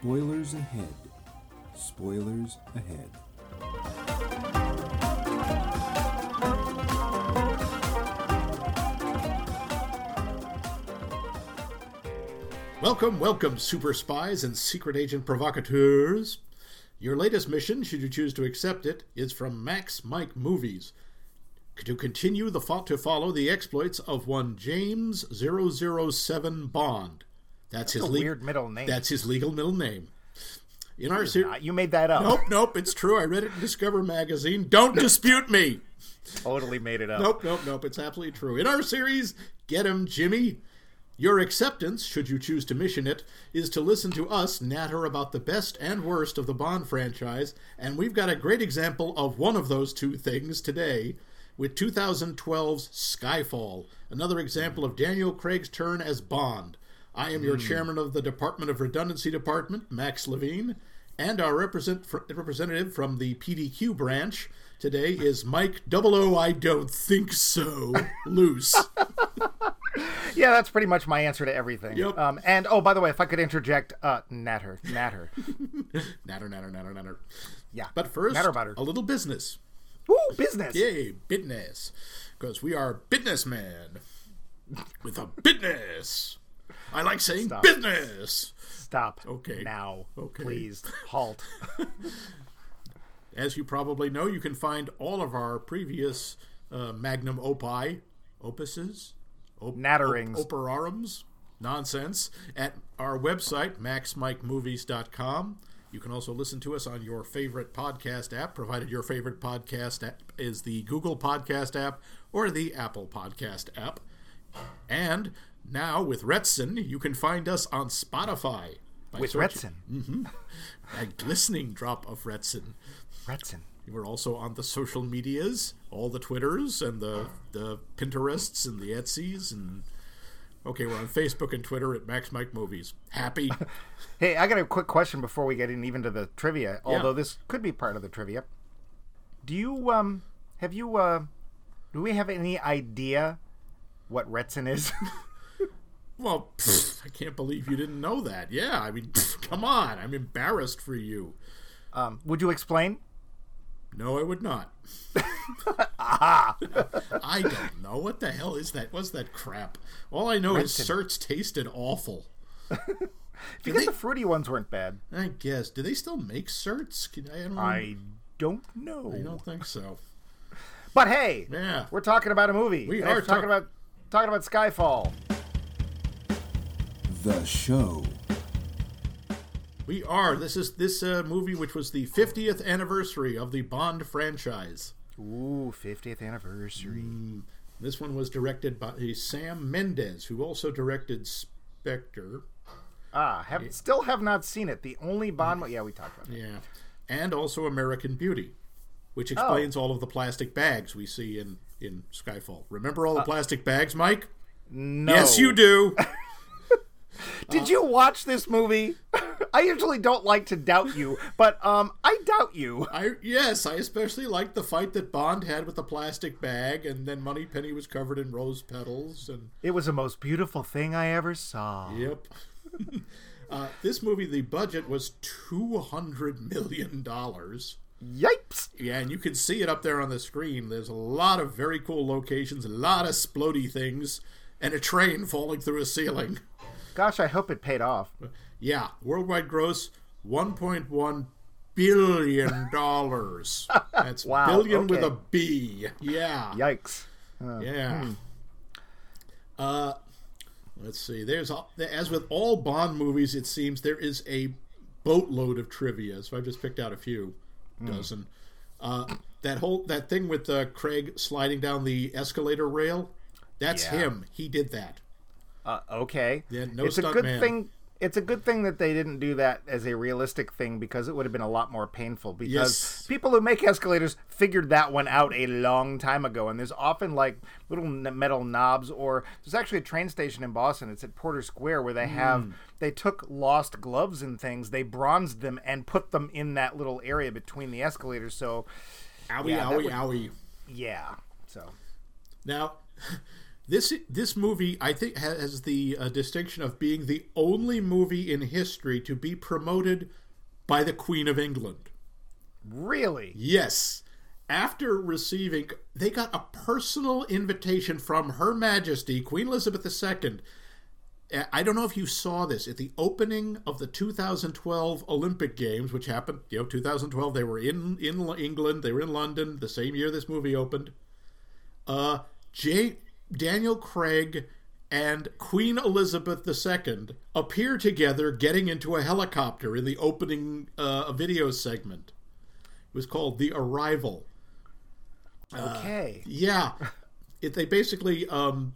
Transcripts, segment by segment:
Spoilers ahead. Spoilers ahead. Welcome, welcome, super spies and secret agent provocateurs. Your latest mission, should you choose to accept it, is from Max Mike Movies. To continue the fo- to follow the exploits of one James 007 Bond. That's his le- weird middle name. That's his legal middle name. In our ser- Uh, you made that up. Nope, nope, it's true. I read it in Discover magazine. Don't dispute me. Totally made it up. Nope, nope, nope. It's absolutely true. In our series, Get 'em, Jimmy. Your acceptance, should you choose to mission it, is to listen to us natter about the best and worst of the Bond franchise, and we've got a great example of one of those two things today with 2012's Skyfall, another example of Daniel Craig's turn as Bond. I am your chairman of the Department of Redundancy Department, Max Levine, and our represent, fr- representative from the PDQ branch today is Mike Double O. I don't think so. Loose. Yeah, that's pretty much my answer to everything. Yep. Um, and oh, by the way, if I could interject, uh, natter, natter. natter, natter, natter, natter. Yeah. But first, Natter butter. a little business. Woo, business. Yay, business. Because we are businessmen with a business. I like saying Stop. business. Stop. Okay. Now. Okay. Please halt. As you probably know, you can find all of our previous uh, magnum opus, opuses, op- Natterings. op- operarums, nonsense, at our website, maxmikemovies.com. You can also listen to us on your favorite podcast app, provided your favorite podcast app is the Google Podcast app or the Apple Podcast app. And now with Retsyn, you can find us on Spotify. by With searching- Retsyn. A glistening drop of Retsyn. Retsyn. We're also on the social medias, all the Twitters and the the Pinterests and the Etsy's and okay, we're on Facebook and Twitter at Max Mike Movies. Happy? Hey, I got a quick question before we get in even to the trivia. Although this could be part of the trivia. Do you um have you uh do we have any idea what Retsyn is? well, pfft, I can't believe you didn't know that. Yeah, I mean, pfft, come on, I'm embarrassed for you. um, would you explain? No, I would not. I don't know what the hell is that. What's that crap? All I know is certs tasted awful. Because the fruity ones weren't bad. I guess. Do they still make certs? Can- I don't, I don't know. I don't think so. But hey, Yeah. we're talking about a movie. We And are talking talk- about talking about Skyfall. The show. We are. This is this uh, movie, which was the 50th anniversary of the Bond franchise. Ooh, 50th anniversary. This one was directed by Sam Mendes, who also directed Spectre. Ah, have still have not seen it. The only Bond. Yeah, we talked about it. Yeah, and also American Beauty, which explains all of the plastic bags we see in in Skyfall. Remember all the plastic bags, Mike? No. Yes, you do. Did you watch this movie? I usually don't like to doubt you, but um, I doubt you. I yes, I especially liked the fight that Bond had with the plastic bag, and then Moneypenny was covered in rose petals, and It was the most beautiful thing I ever saw. Yep. uh, this movie, the budget was two hundred million dollars. Yipes! Yeah, and you can see it up there on the screen. There's a lot of very cool locations, a lot of splody things, and a train falling through a ceiling. Gosh, I hope it paid off. Yeah, worldwide gross one point one billion dollars. That's Wow, billion with a B. Yeah. Yikes! Uh, Yeah. Uh, let's see. There's as with all Bond movies, it seems there is a boatload of trivia. So I've just picked out a few dozen. Uh, that whole that thing with uh, Craig sliding down the escalator rail. That's Yeah. him. He did that. Uh, okay. Yeah, no it's a good man. thing. It's a good thing that they didn't do that as a realistic thing because it would have been a lot more painful. Because Yes. people who make escalators figured that one out a long time ago, and there's often like little metal knobs. Or there's actually a train station in Boston. It's at Porter Square where they Hmm. have they took lost gloves and things, they bronzed them and put them in that little area between the escalators. So Owie, Yeah, owie, would- owie. yeah, so Now, This this movie, I think, has the uh, distinction of being the only movie in history to be promoted by the Queen of England. Really? Yes. After receiving, they got a personal invitation from Her Majesty Queen Elizabeth II. I don't know if you saw this at the opening of the 2012 Olympic Games, which happened, you know, 2012. They were in in England. They were in London the same year this movie opened. Uh, Jay, Daniel Craig and Queen Elizabeth II appear together getting into a helicopter in the opening uh, video segment. It was called The Arrival. Okay. Uh, yeah. It, they basically um,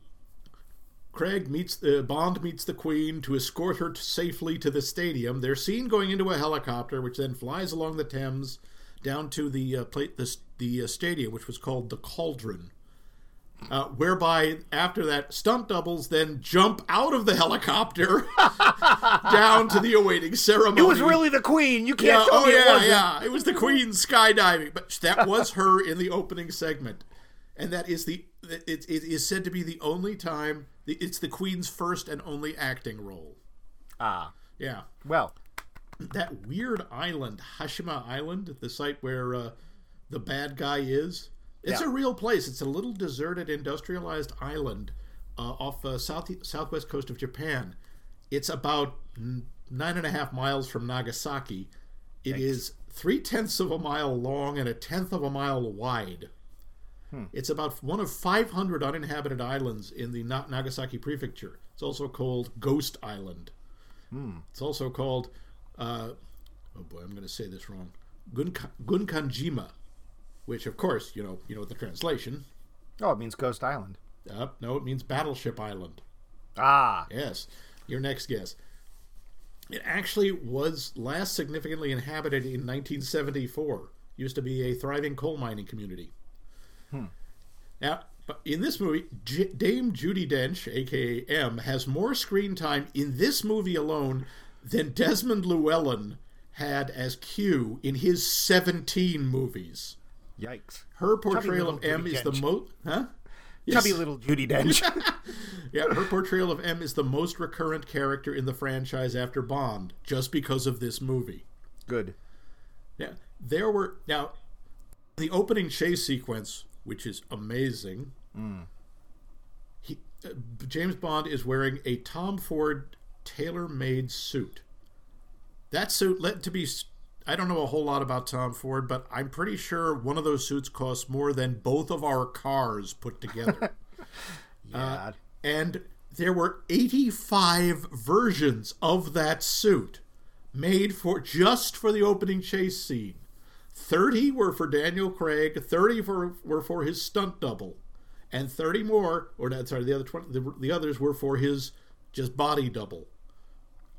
Craig meets the Bond meets the Queen to escort her to safely to the stadium. They're seen going into a helicopter, which then flies along the Thames down to the uh, plate the, the uh, stadium, which was called the Cauldron. Uh, whereby after that, stunt doubles then jump out of the helicopter down to the awaiting ceremony. It was really the Queen. You can't yeah, tell oh me yeah, it wasn't. yeah. It was the Queen skydiving, but that was her in the opening segment, and that is the it, it is said to be the only time it's the Queen's first and only acting role. Ah, Yeah, well, that weird island, Hashima Island, the site where uh, the bad guy is. It's Yeah. a real place. It's a little deserted, industrialized island uh, off uh, south southwest coast of Japan. It's about nine and a half miles from Nagasaki. It is three tenths of a mile long and a tenth of a mile wide. It's about one of 500 uninhabited islands in the Na- Nagasaki prefecture. It's also called Ghost Island. It's also called, uh, oh boy, I'm going to say this wrong, Gunka- Gunkanjima, which, of course, you know, you know the translation. oh, it means Ghost Island. Uh, no, it means Battleship Island. Ah, Yes, your next guess. It actually was last significantly inhabited in 1974. Used to be a thriving coal mining community. Now, but in this movie, J- Dame Judi Dench, aka M, has more screen time in this movie alone than Desmond Llewellyn had as Q in his 17 movies. Yikes! Her portrayal of M Judi is the Dench. most, huh? Chubby little Judi Dench. Yeah, her portrayal of M is the most recurrent character in the franchise after Bond, just because of this movie. Good. Yeah, there were now the opening chase sequence, which is amazing. He, uh, James Bond is wearing a Tom Ford tailor-made suit. That suit led to be. I don't know a whole lot about Tom Ford, but I'm pretty sure one of those suits costs more than both of our cars put together. Uh, yeah. and there were 85 versions of that suit made for just for the opening chase scene 30 were for daniel craig 30 for, were for his stunt double and 30 more or not sorry the other 20 the, the others were for his just body double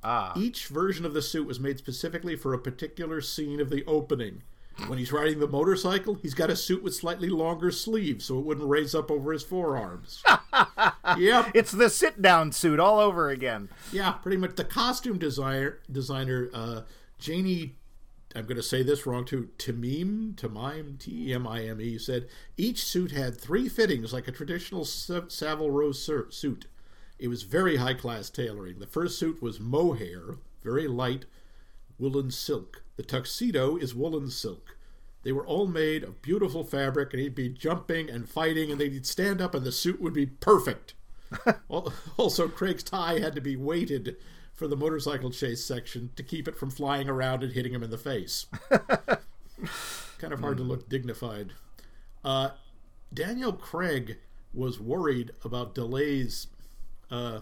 ah. each version of the suit was made specifically for a particular scene of the opening when he's riding the motorcycle he's got a suit with slightly longer sleeves so it wouldn't raise up over his forearms yep It's the sit-down suit all over again. Yeah, pretty much. The costume designer, designer uh, Jany, I'm going to say this wrong too. Tamim, Tamim, T E M I M E, said each suit had three fittings like a traditional Savile Row suit. It was very high class tailoring. The first suit was mohair, very light woolen silk. The tuxedo is woolen silk. They were all made of beautiful fabric, and he'd be jumping and fighting, and they'd stand up, and the suit would be perfect. Also, Craig's tie had to be weighted for the motorcycle chase section to keep it from flying around and hitting him in the face. kind of hard to look dignified. Uh, Daniel Craig was worried about delays. Uh,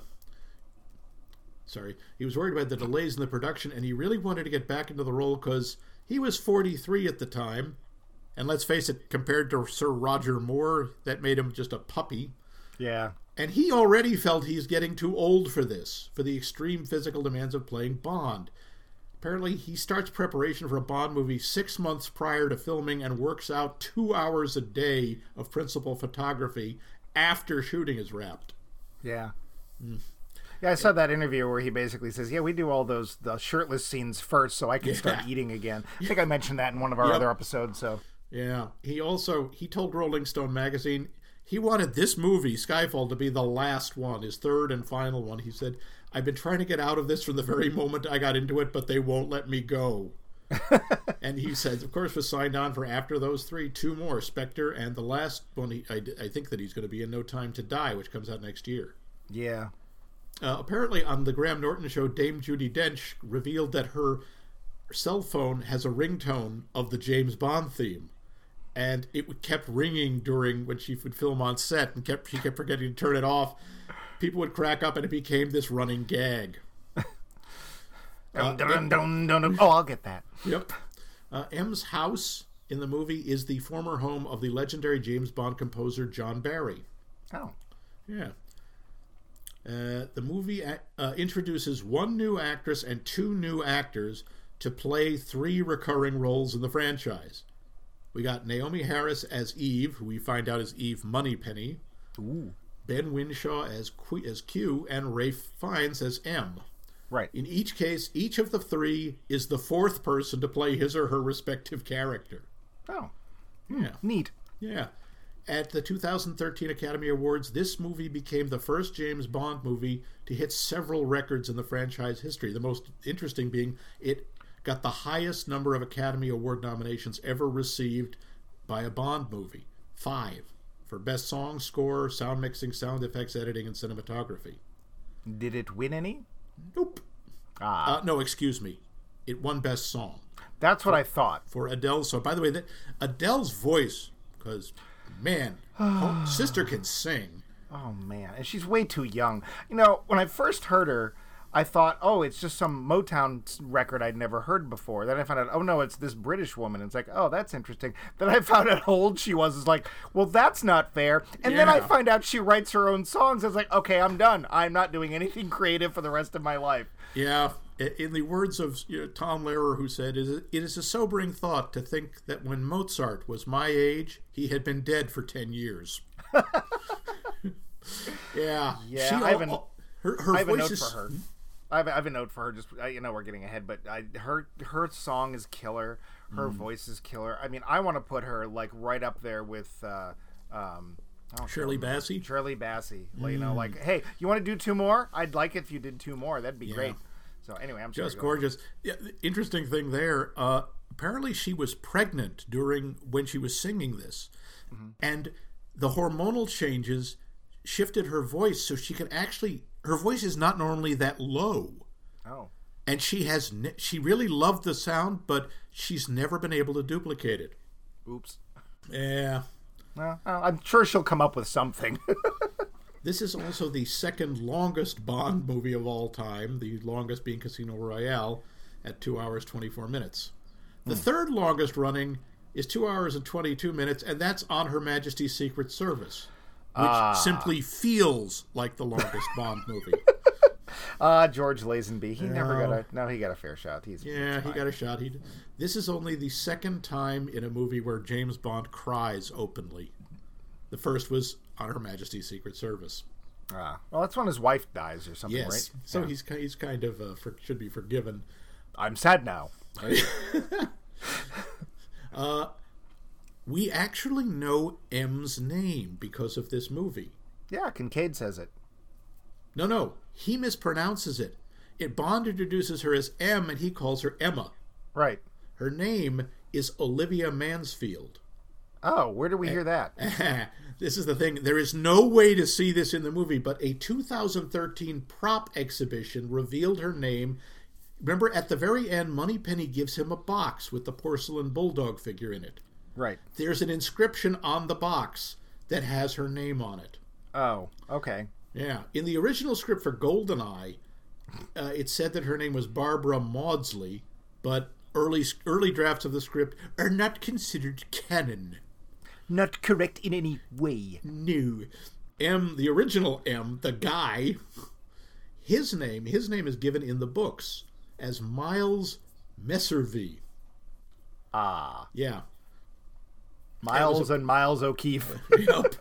sorry, he was worried about the delays in the production, and he really wanted to get back into the role because he was 43 at the time. And let's face it, compared to Sir Roger Moore, that made him just a puppy. Yeah. And he already felt he's getting too old for this, for the extreme physical demands of playing Bond. Apparently, he starts preparation for a Bond movie six months prior to filming and works out two hours a day of principal photography after shooting is wrapped. Yeah. Mm. Yeah, I saw that interview where he basically says, "Yeah, we do all those the shirtless scenes first, so I can start eating again." I think I mentioned that in one of our Yep. other episodes. So Yeah. He also he told Rolling Stone magazine he wanted this movie, Skyfall, to be the last one, his third and final one. He said, I've been trying to get out of this from the very moment I got into it, but they won't let me go. and he said, of course, was signed on for after those three, two more, Spectre, and the last one, he, I, I think that he's going to be in No Time to Die, which comes out next year. Yeah. Uh, apparently, on the Graham Norton show, Dame Judi Dench revealed that her cell phone has a ringtone of the James Bond theme, and it kept ringing during when she would film on set, and kept she kept forgetting to turn it off. People would crack up, and it became this running gag. Dun, dun, dun, dun. Oh, I'll get that. Yep. Uh, M's house in the movie is the former home of the legendary James Bond composer John Barry. Oh. Yeah. Uh, the movie uh, introduces one new actress and two new actors to play three recurring roles in the franchise. We got Naomie Harris as Eve, who we find out is Eve Moneypenny. Ooh. Ben Whishaw as Q, as Q, and Rafe Fiennes as M. Right. In each case, each of the three is the fourth person to play his or her respective character. Oh. Yeah. Neat. Yeah. At the 2013 Academy Awards, this movie became the first James Bond movie to hit several records in the franchise history. The most interesting being it got the highest number of Academy Award nominations ever received by a Bond movie five for Best Song, Score, Sound Mixing, Sound Effects, Editing, and Cinematography. Did it win any? Nope. Ah. Uh, no, excuse me. It won Best Song That's what I thought. for Adele's song. By the way, that Adele's voice, because man, sister can sing. Oh man, and she's way too young. You know, when I first heard her, I thought, oh, it's just some Motown record I'd never heard before. Then I found out, oh no, it's this British woman. It's like, oh, that's interesting. Then I found out how old she was. It's like, well, that's not fair. And then I Yeah. find out she writes her own songs. It's like, okay, I'm done. I'm not doing anything creative for the rest of my life. Yeah, in the words of you know, Tom Lehrer, who said, "It is it is a sobering thought to think that when Mozart was my age, he had been dead for ten years." yeah, Yeah, she, I have an- her, her I have a note is for her. I have, I have a note for her. Just I, you know, we're getting ahead, but I, her her song is killer. Her Mm. voice is killer. I mean, I want to put her like right up there with uh, um, Shirley Bassey. Shirley Bassey. Well, you know, like, Mm. hey, you want to do two more? I'd like it if you did two more. That'd be great. So anyway, I'm Just ahead. gorgeous. Yeah, interesting thing there. Uh, apparently, she was pregnant during when she was singing this, Mm-hmm. and the hormonal changes shifted her voice so she could actually. Her voice is not normally that low. Oh, and she has she really loved the sound, but she's never been able to duplicate it. oops. Yeah, well, I'm sure she'll come up with something. this is also the second longest Bond movie of all time. The longest being Casino Royale, at two hours twenty four minutes. The third longest running is two hours and twenty two minutes, and that's on Her Majesty's Secret Service, which simply feels like the longest Bond movie. Ah, George Lazenby. He never got a no. He got a fair shot. He's Yeah, he got a shot. He. This is only the second time in a movie where James Bond cries openly. The first was on Her Majesty's Secret Service. Ah, well, that's when his wife dies or something, Yes, right? so Yeah. he's he's kind of uh, for, should be forgiven. I'm sad now. We actually know M's name because of this movie. Yeah, Kincade says it. No, no, he mispronounces it. It Bond introduces her as M, and he calls her Emma. Right. Her name is Olivia Mansfield. Oh, where did we hear that? this is the thing. There is no way to see this in the movie, but a 2013 prop exhibition revealed her name. Remember, at the very end, Moneypenny gives him a box with the porcelain bulldog figure in it. Right. There's an inscription on the box that has her name on it. Oh, okay. Yeah. In the original script for Goldeneye, uh, it said that her name was Barbara Mawdsley, but early early drafts of the script are not considered canon. Not correct in any way. No. M, the original M, the guy, his name, his name is given in the books as Miles Messervy. Ah, Yeah. Miles and Miles O'Keefe. Yep.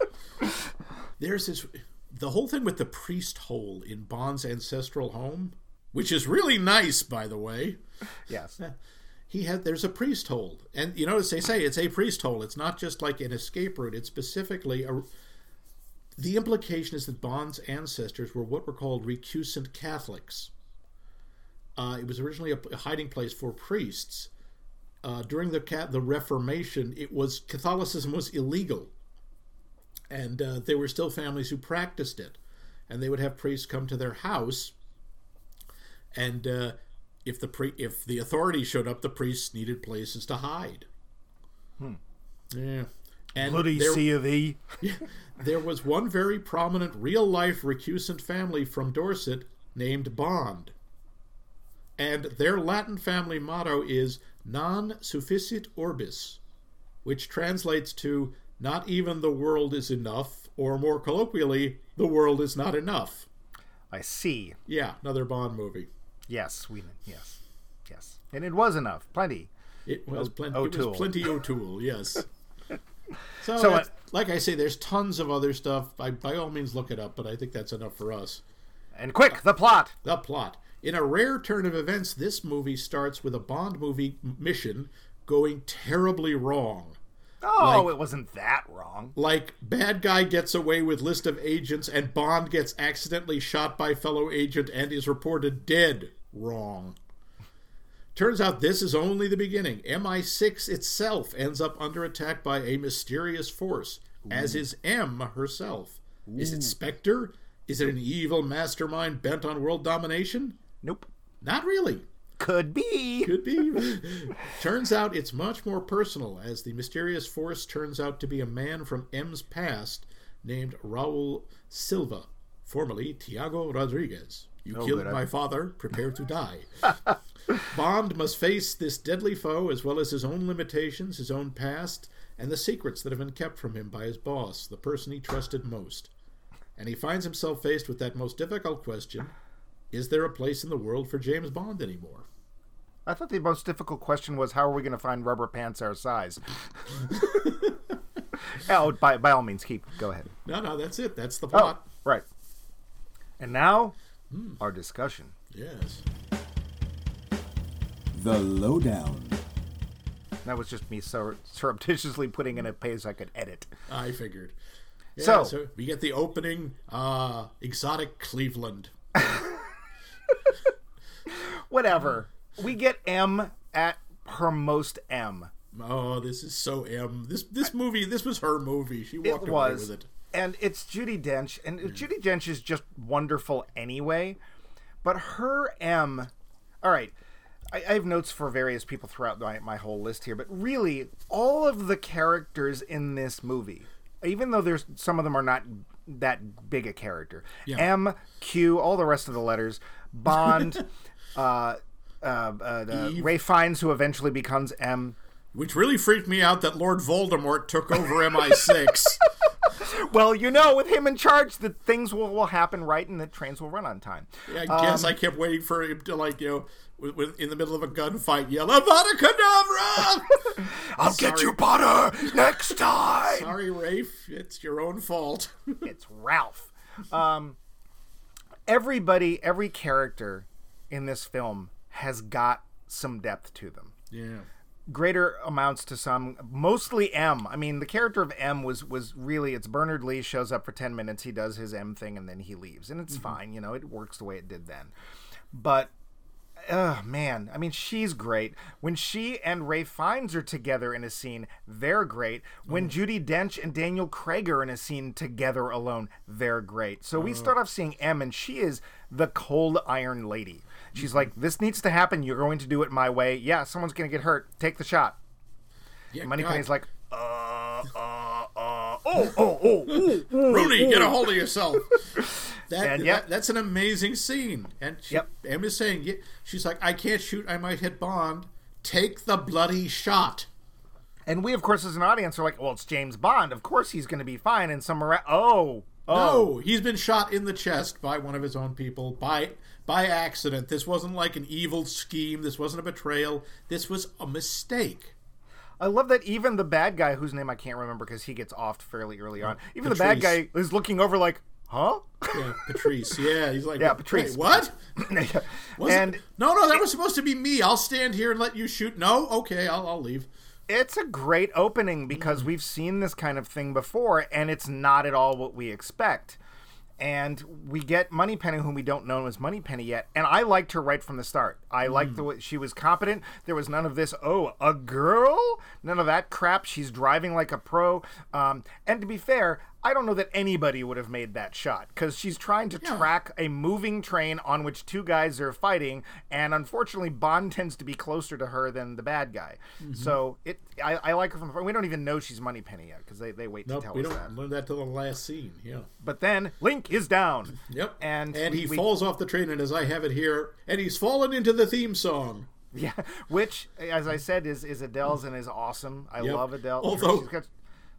There's this the whole thing with the priest hole in Bond's ancestral home, which is really nice, by the way. yes. He had there's a priest hole, and you notice they say it's a priest hole. It's not just like an escape route. It's specifically a the implication is that Bond's ancestors were what were called recusant Catholics. Uh, it was originally a, hiding place for priests. Uh, during the the Reformation, it was Catholicism was illegal, and uh, there were still families who practiced it, and they would have priests come to their house, and uh, if the pre- if the authorities showed up, the priests needed places to hide. Hmm. Yeah, and Bloody there, C of E. there was one very prominent real life recusant family from Dorset named Bond. And their Latin family motto is Non sufficit orbis, which translates to Not even the world is enough, or more colloquially, The world is not enough. I see. Yeah, another Bond movie. Yes, we yes, yes, and it was enough, plenty. It was, plen- it O'Toole. was plenty O'Toole, yes. So, So, uh, like I say, there's tons of other stuff. By, by all means, look it up, but I think that's enough for us. And quick, the plot. The plot. In a rare turn of events, this movie starts with a Bond movie mission going terribly wrong. Oh, Like- it wasn't that wrong. Like, bad guy gets away with list of agents, and Bond gets accidentally shot by fellow agent and is reported dead. Wrong. Turns out this is only the beginning. MI6 itself ends up under attack by a mysterious force, as is M herself. Is it Spectre? Is it an evil mastermind bent on world domination? Nope. Not really. Could be. Could be. turns out it's much more personal, as the mysterious force turns out to be a man from M's past named Raul Silva, formerly Tiago Rodriguez. You Oh, killed my father, prepare to die. Bond must face this deadly foe as well as his own limitations, his own past, and the secrets that have been kept from him by his boss, the person he trusted most. And he finds himself faced with that most difficult question Is there a place in the world for James Bond anymore? I thought the most difficult question was how are we going to find rubber pants our size? oh, by by all means, keep go ahead. No, no, that's it. That's the Oh, plot. right. And now, our discussion. Yes. The Lowdown. That was just me sur- surreptitiously putting in a page I could edit. I figured. Yeah, So- so, we get the opening uh exotic Cleveland. Whatever. We get M at her most M. Oh, this is so M. This this movie, this was her movie. She It walked away with it. And it's Judi Dench, and Judi Dench is just wonderful anyway. But her M, all right, I, I have notes for various people throughout my, my whole list here, but really, all of the characters in this movie, even though there's some of them are not that big a character, Yeah. M, Q, all the rest of the letters, Bond, uh, uh, uh, uh, Ray Fiennes, who eventually becomes M. Which really freaked me out that Lord Voldemort took over MI6. Well, you know, with him in charge, that things will, will happen right and the trains will run on time. Yeah, I Um, guess I kept waiting for him to like, you know, w- w- in the middle of a gunfight, yell Avada Kedavra! I'll get you, Potter, next time. Sorry, Rafe, it's your own fault. it's Ralph. Um, everybody, every character in this film has got some depth to them. yeah. Greater amounts to some, mostly M. I mean, the character of M was was really it's Bernard Lee shows up for ten minutes, he does his M thing, and then he leaves, and it's mm-hmm. fine. You know, it works the way it did then. But Oh man, I mean she's great. When she and Ray Fiennes are together in a scene, they're great. When mm. Judi Dench and Daniel Craig are in a scene together alone, they're great. So we mm. start off seeing M, and she is the cold iron lady. She's like, "This needs to happen. You're going to do it my way. Yeah, someone's going to get hurt. Take the shot." yeah Moneypenny's God. like, "Uh, uh, uh, oh, oh, oh, ooh, ooh, Rooney, ooh." get a hold of yourself. That, And yep. that- that's an amazing scene. And she, Yep. Em is saying, she's like, I can't shoot. I might hit Bond. Take the bloody shot. And we, of course, as an audience, are like, "Well, it's James Bond. Of course, he's going to be fine." And some oh, oh, No, he's been shot in the chest by one of his own people by by accident. This wasn't like an evil scheme. This wasn't a betrayal. This was a mistake. I love that even the bad guy, whose name I can't remember because he gets offed fairly early on, even the bad guy is looking over like, huh? Yeah, Patrice. Yeah, he's like, Yeah, "Wait, Patrice. what? And no, no, that was supposed to be me. I'll stand here and let you shoot. No, okay, I'll, I'll leave. It's a great opening because we've seen this kind of thing before, and it's not at all what we expect. And we get Moneypenny, whom we don't know as Moneypenny yet. And I liked her right from the start. I liked the way she was competent. There was none of this, oh, a girl? None of that crap. She's driving like a pro. Um, and to be fair, I don't know that anybody would have made that shot because she's trying to track a moving train on which two guys are fighting, and unfortunately, Bond tends to be closer to her than the bad guy. Mm-hmm. So it, I, I like her from. the We don't even know she's Moneypenny yet because they, they wait Nope, to tell we us don't that. learn that till the last scene. Yeah. But then Link is down. Yep. And and we- he we- falls off the train, and as I have it here, and he's fallen into the theme song. Yeah, which, as I said, is is Adele's and is awesome. I Yep. love Adele. Although-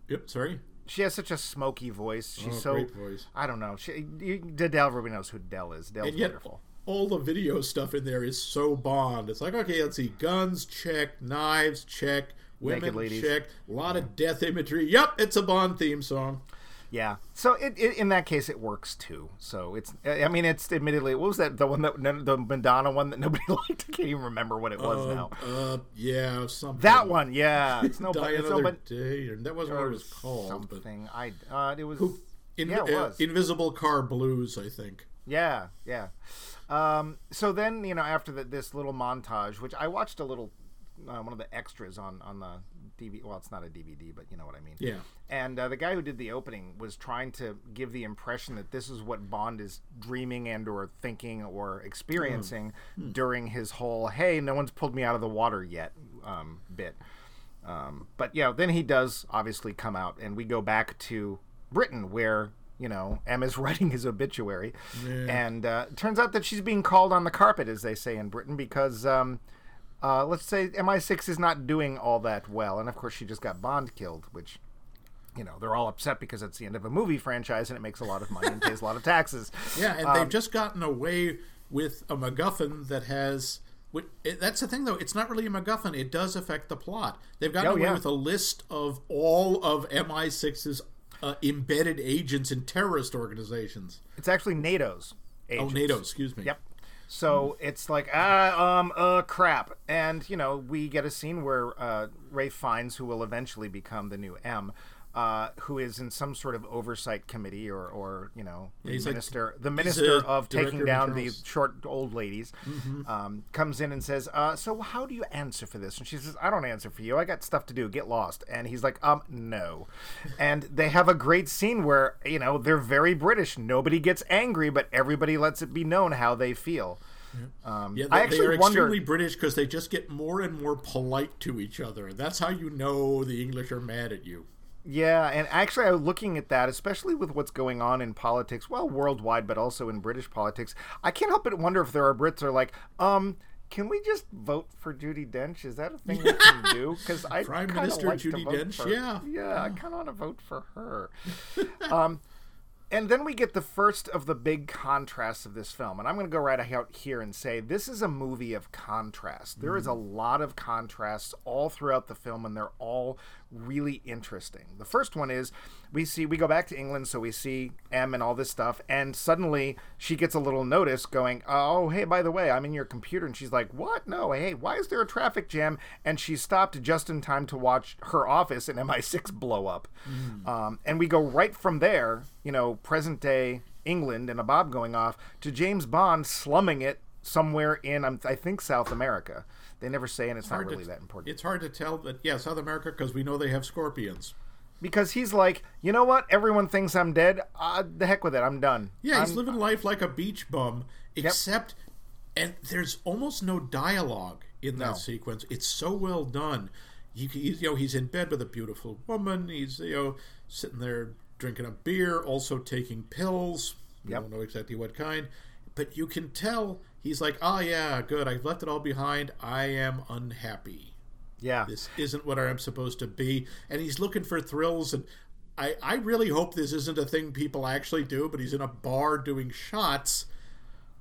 Yep. Sorry. She has such a smoky voice. She's Oh, so voice. I don't know. She, you, Adele, everybody knows who Dell is. Yet, wonderful. all the video stuff in there is so Bond. It's like, okay, let's see, guns check, knives check, women check, a lot of death imagery. Yep, it's a Bond theme song. Yeah. So it, it in that case it works too. So it's I mean it's admittedly what was that the one that the Madonna one that nobody liked? I can't even remember what it was now. Uh, yeah, something. That one, yeah. It's no Die it's no another but day. or- That wasn't what it was called. Something. I uh it was in, yeah, it uh, was. Invisible Car Blues, I think. Yeah, yeah. Um, so then, you know, after the, this little montage, which I watched a little, uh, one of the extras on on the DVD. Well, it's not a DVD, but you know what I mean. Yeah. And uh, the guy who did the opening was trying to give the impression that this is what Bond is dreaming and or thinking or experiencing during his whole "Hey, no one's pulled me out of the water yet" um, bit. Um, but yeah, then he does obviously come out, and we go back to Britain, where you know M is writing his obituary, and uh, turns out that she's being called on the carpet, as they say in Britain, because um, uh, let's say MI6 is not doing all that well, and of course she just got Bond killed, which. You know, they're all upset because it's the end of a movie franchise and it makes a lot of money and pays a lot of taxes. Yeah, and Um, they've just gotten away with a MacGuffin that has. That's the thing, though. It's not really a MacGuffin. It does affect the plot. They've gotten Oh, away yeah. with a list of all of MI6's uh, embedded agents in terrorist organizations. It's actually NATO's. Oh. NATO, excuse me. Yep. So it's like ah um uh crap, and you know we get a scene where uh, Ray Fiennes who will eventually become the new M, uh, who is in some sort of oversight committee or or you know the like- minister the minister of taking down the short old ladies, um, comes in and says, uh, "So how do you answer for this?" And she says, "I don't answer for you. I got stuff to do. Get lost." And he's like, "Um, no." And they have a great scene where you know they're very British. Nobody gets angry, but everybody lets it be known how they feel. Um, Yeah, I they, actually they are wonder. extremely British because they just get more and more polite to each other. That's how you know the English are mad at you. Yeah, and actually, I was looking at that, especially with what's going on in politics, well, worldwide, but also in British politics. I can't help but wonder if there are Brits that are like, um, can we just vote for Judi Dench? Is that a thing we can do? Because I Prime Minister like vote Dench, for- yeah. yeah, I kind of want to vote for her. um, and then we get the first of the big contrasts of this film. And I'm going to go right out here and say this is a movie of contrast. There is a lot of contrasts all throughout the film, and they're all really interesting. The first one is we see, we go back to England, so we see M and all this stuff, and suddenly she gets a little notice going, Oh, hey, by the way, I'm in your computer. And she's like, What? No, hey, why is there a traffic jam? And she stopped just in time to watch her office in MI6 blow up. Um, and we go right from there, you know, present day England and a Bob going off to James Bond slumming it somewhere in, um, I think, South America. They never say, and it's, not Hard to- really that important. It's hard to tell, but yeah, South America because we know they have scorpions. Because he's like, you know what? Everyone thinks I'm dead. Uh, the heck with it. I'm done. Yeah, he's I'm- living life like a beach bum, except, and there's almost no dialogue in that No. sequence. It's so well done. You, you know, he's in bed with a beautiful woman. He's you know sitting there drinking a beer, also taking pills. Yep. don't know exactly what kind, but you can tell he's like, oh yeah, good. I've left it all behind. I am unhappy yeah. this isn't what I'm supposed to be. And he's looking for thrills. And I, I really hope this isn't a thing people actually do, but he's in a bar doing shots.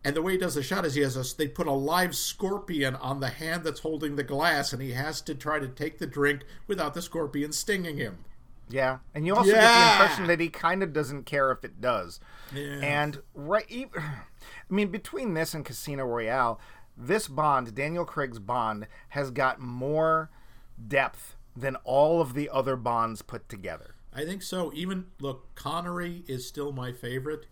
And the way he does the shot is he has a, they put a live scorpion on the hand that's holding the glass, and he has to try to take the drink without the scorpion stinging him. Yeah, and you also get the impression that he kind of doesn't care if it does. Yeah. And right, I mean, between this and Casino Royale, this Bond, Daniel Craig's Bond, has got more depth than all of the other Bonds put together. I think so. Even look, Connery is still my favorite,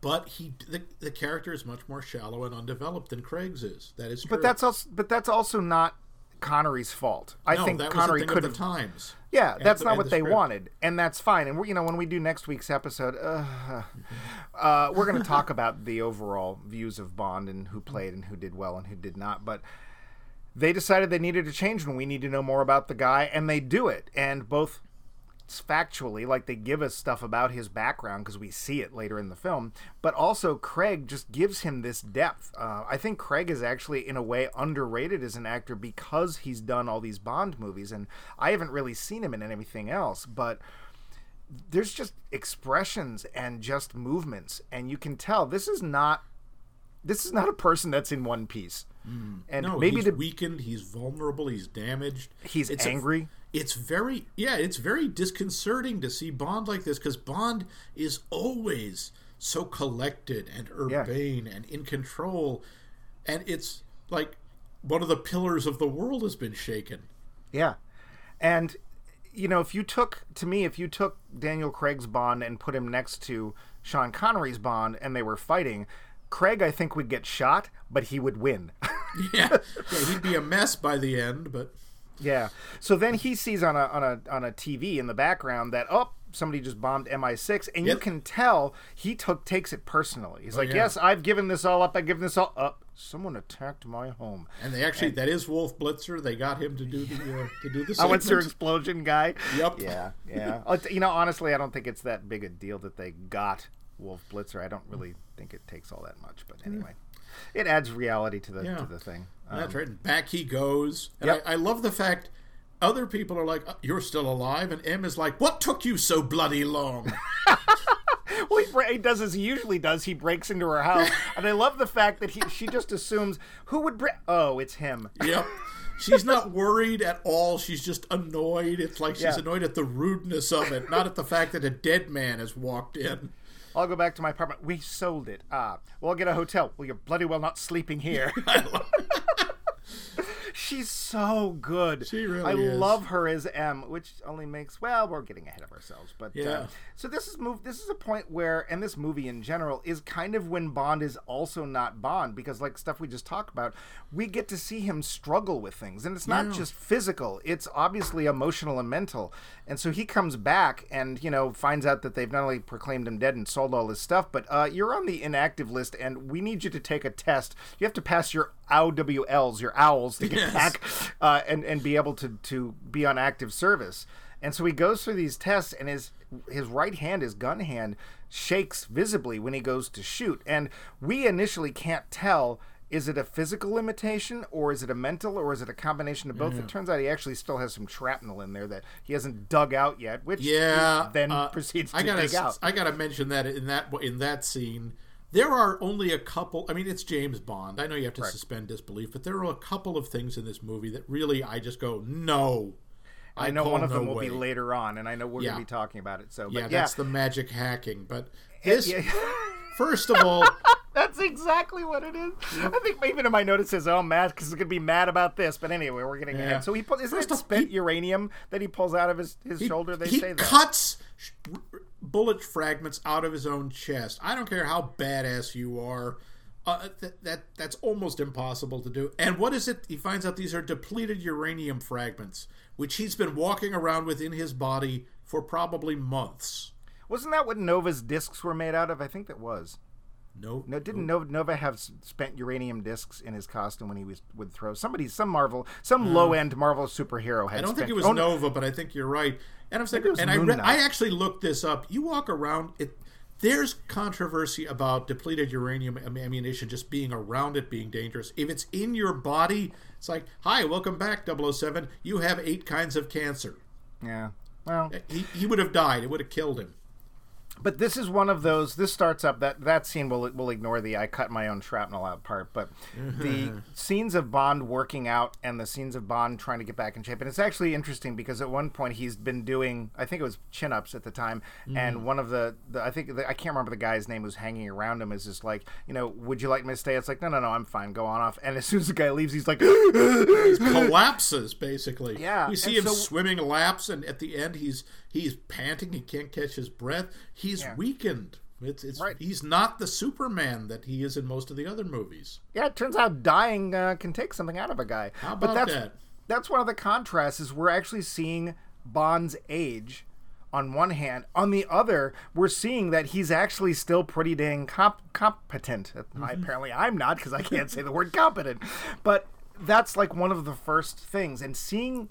but he the, the character is much more shallow and undeveloped than Craig's is. That is true. But that's also but that's also not Connery's fault. I no, think Connery could have. times. Yeah, And that's the- not what the they script. wanted, and that's fine. And we're, you know, when we do next week's episode, uh, uh, we're going to talk about the overall views of Bond and who played and who did well and who did not. But they decided they needed to change, and we need to know more about the guy, and they do it. And both factually, like they give us stuff about his background because we see it later in the film, but also Craig just gives him this depth. Uh, I think Craig is actually, in a way, underrated as an actor because he's done all these Bond movies, and I haven't really seen him in anything else, but there's just expressions and just movements, and you can tell this is not. This is not a person that's in one piece, Mm. and No, maybe he's to, weakened. He's vulnerable. He's damaged. he's It's a- angry. it's very yeah it's very disconcerting to see bond like this because bond is always so collected and Yeah. urbane and in control and it's like one of the pillars of the world has been shaken Yeah. And you know, if you took to me, if you took Daniel Craig's Bond and put him next to Sean Connery's Bond and they were fighting, Craig I think would get shot, but he would win. yeah yeah he'd be a mess by the end but yeah. So then he sees on a on a on a TV in the background that oh somebody just bombed MI6 and you can tell he took takes it personally. He's like, yeah. "Yes, I've given this all up. I've given this all up. Someone attacked my home." and they actually that is wolf blitzer they got him to do the uh, to do the I went segment. explosion guy. Yep. Yeah, yeah. Uh, You know, honestly, I don't think it's that big a deal that they got Wolf Blitzer. I don't really think it takes all that much, but anyway, it adds reality to the Yeah. to the thing. That's right. Back he goes. And Yep. I, I love the fact other people are like, "Uh, "You're still alive," and M is like, "What took you so bloody long?" Well, he, he does as he usually does. He breaks into her house, and I love the fact that he she just assumes who would break. Oh, it's him. yep. She's not worried at all. She's just annoyed. It's like she's Yeah. annoyed at the rudeness of it, not at the fact that a dead man has walked in. I'll go back to my apartment. We sold it. Ah, well, I'll get a hotel. Well, you're bloody well not sleeping here. She's so good. She really I is. love her as M, which only makes well, we're getting ahead of ourselves, but Yeah. uh, so this is move. This is a point where, and this movie in general is kind of when Bond is also not Bond because, like stuff we just talked about, we get to see him struggle with things, and it's not Yeah. just physical; it's obviously emotional and mental. And so he comes back and you know finds out that they've not only proclaimed him dead and sold all his stuff, but uh, you're on the inactive list, and we need you to take a test. You have to pass your OWLs, your owls, to get Yes. Back uh, and and be able to to be on active service. And so he goes through these tests, and his his right hand, his gun hand, shakes visibly when he goes to shoot. And we initially can't tell. Is it a physical limitation, or is it a mental, or is it a combination of both? It turns out he actually still has some shrapnel in there that he hasn't dug out yet, which Yeah. he then uh, proceeds to I gotta, dig out. I gotta mention that in that in that scene, there are only a couple. I mean, it's James Bond. I know you have to suspend disbelief, but there are a couple of things in this movie that really I just go no. I know one of no them will way. be later on, and I know we're Yeah. going to be talking about it. So, but Yeah, yeah, that's the magic hacking. But this, yeah. first of all, That's exactly what it is. I think even in my note it says, "Oh, Matt, because he's gonna be mad about this." But anyway, we're getting ahead. So he pulls. First it spent he- uranium that he pulls out of his, his he, shoulder? They he say that. cuts bullet fragments out of his own chest. I don't care how badass you are. Uh, that, that that's almost impossible to do. And what is it? He finds out these are depleted uranium fragments, which he's been walking around with in his body for probably months. Wasn't that what Nova's discs were made out of? I think that was. No, No, didn't Nova, Nova have spent uranium discs in his costume when he was would throw somebody, some Marvel, some hmm. low end Marvel superhero had. I don't think it was oh, Nova, but I think you're right. And I'm saying, and I re- I actually looked this up. You walk around it. There's controversy about depleted uranium ammunition just being around it being dangerous. If it's in your body, it's like, "Hi, welcome back, 007. You have eight kinds of cancer." Yeah. Well, He, he would have died. It would have killed him. But this is one of those. This starts up that that scene. We'll we'll ignore the I cut my own shrapnel out part, but the scenes of Bond working out and the scenes of Bond trying to get back in shape. And it's actually interesting because at one point he's been doing, I think it was chin ups at the time, and mm. one of the, the I think the, I can't remember the guy's name who's hanging around him is just like, you know, would you like me to stay? It's like, no, no, no, I'm fine. Go on off. And as soon as the guy leaves, he's like, collapses basically. Yeah, we see and him so- swimming laps, and at the end he's he's panting. He can't catch his breath. He's Yeah. weakened. It's, it's Right. he's not the Superman that he is in most of the other movies. Yeah, it turns out dying uh, can take something out of a guy. How but about that's, that? That's one of the contrasts is we're actually seeing Bond's age on one hand. On the other, we're seeing that he's actually still pretty dang comp- competent. I, apparently, I'm not because I can't say the word competent. But that's like one of the first things. And seeing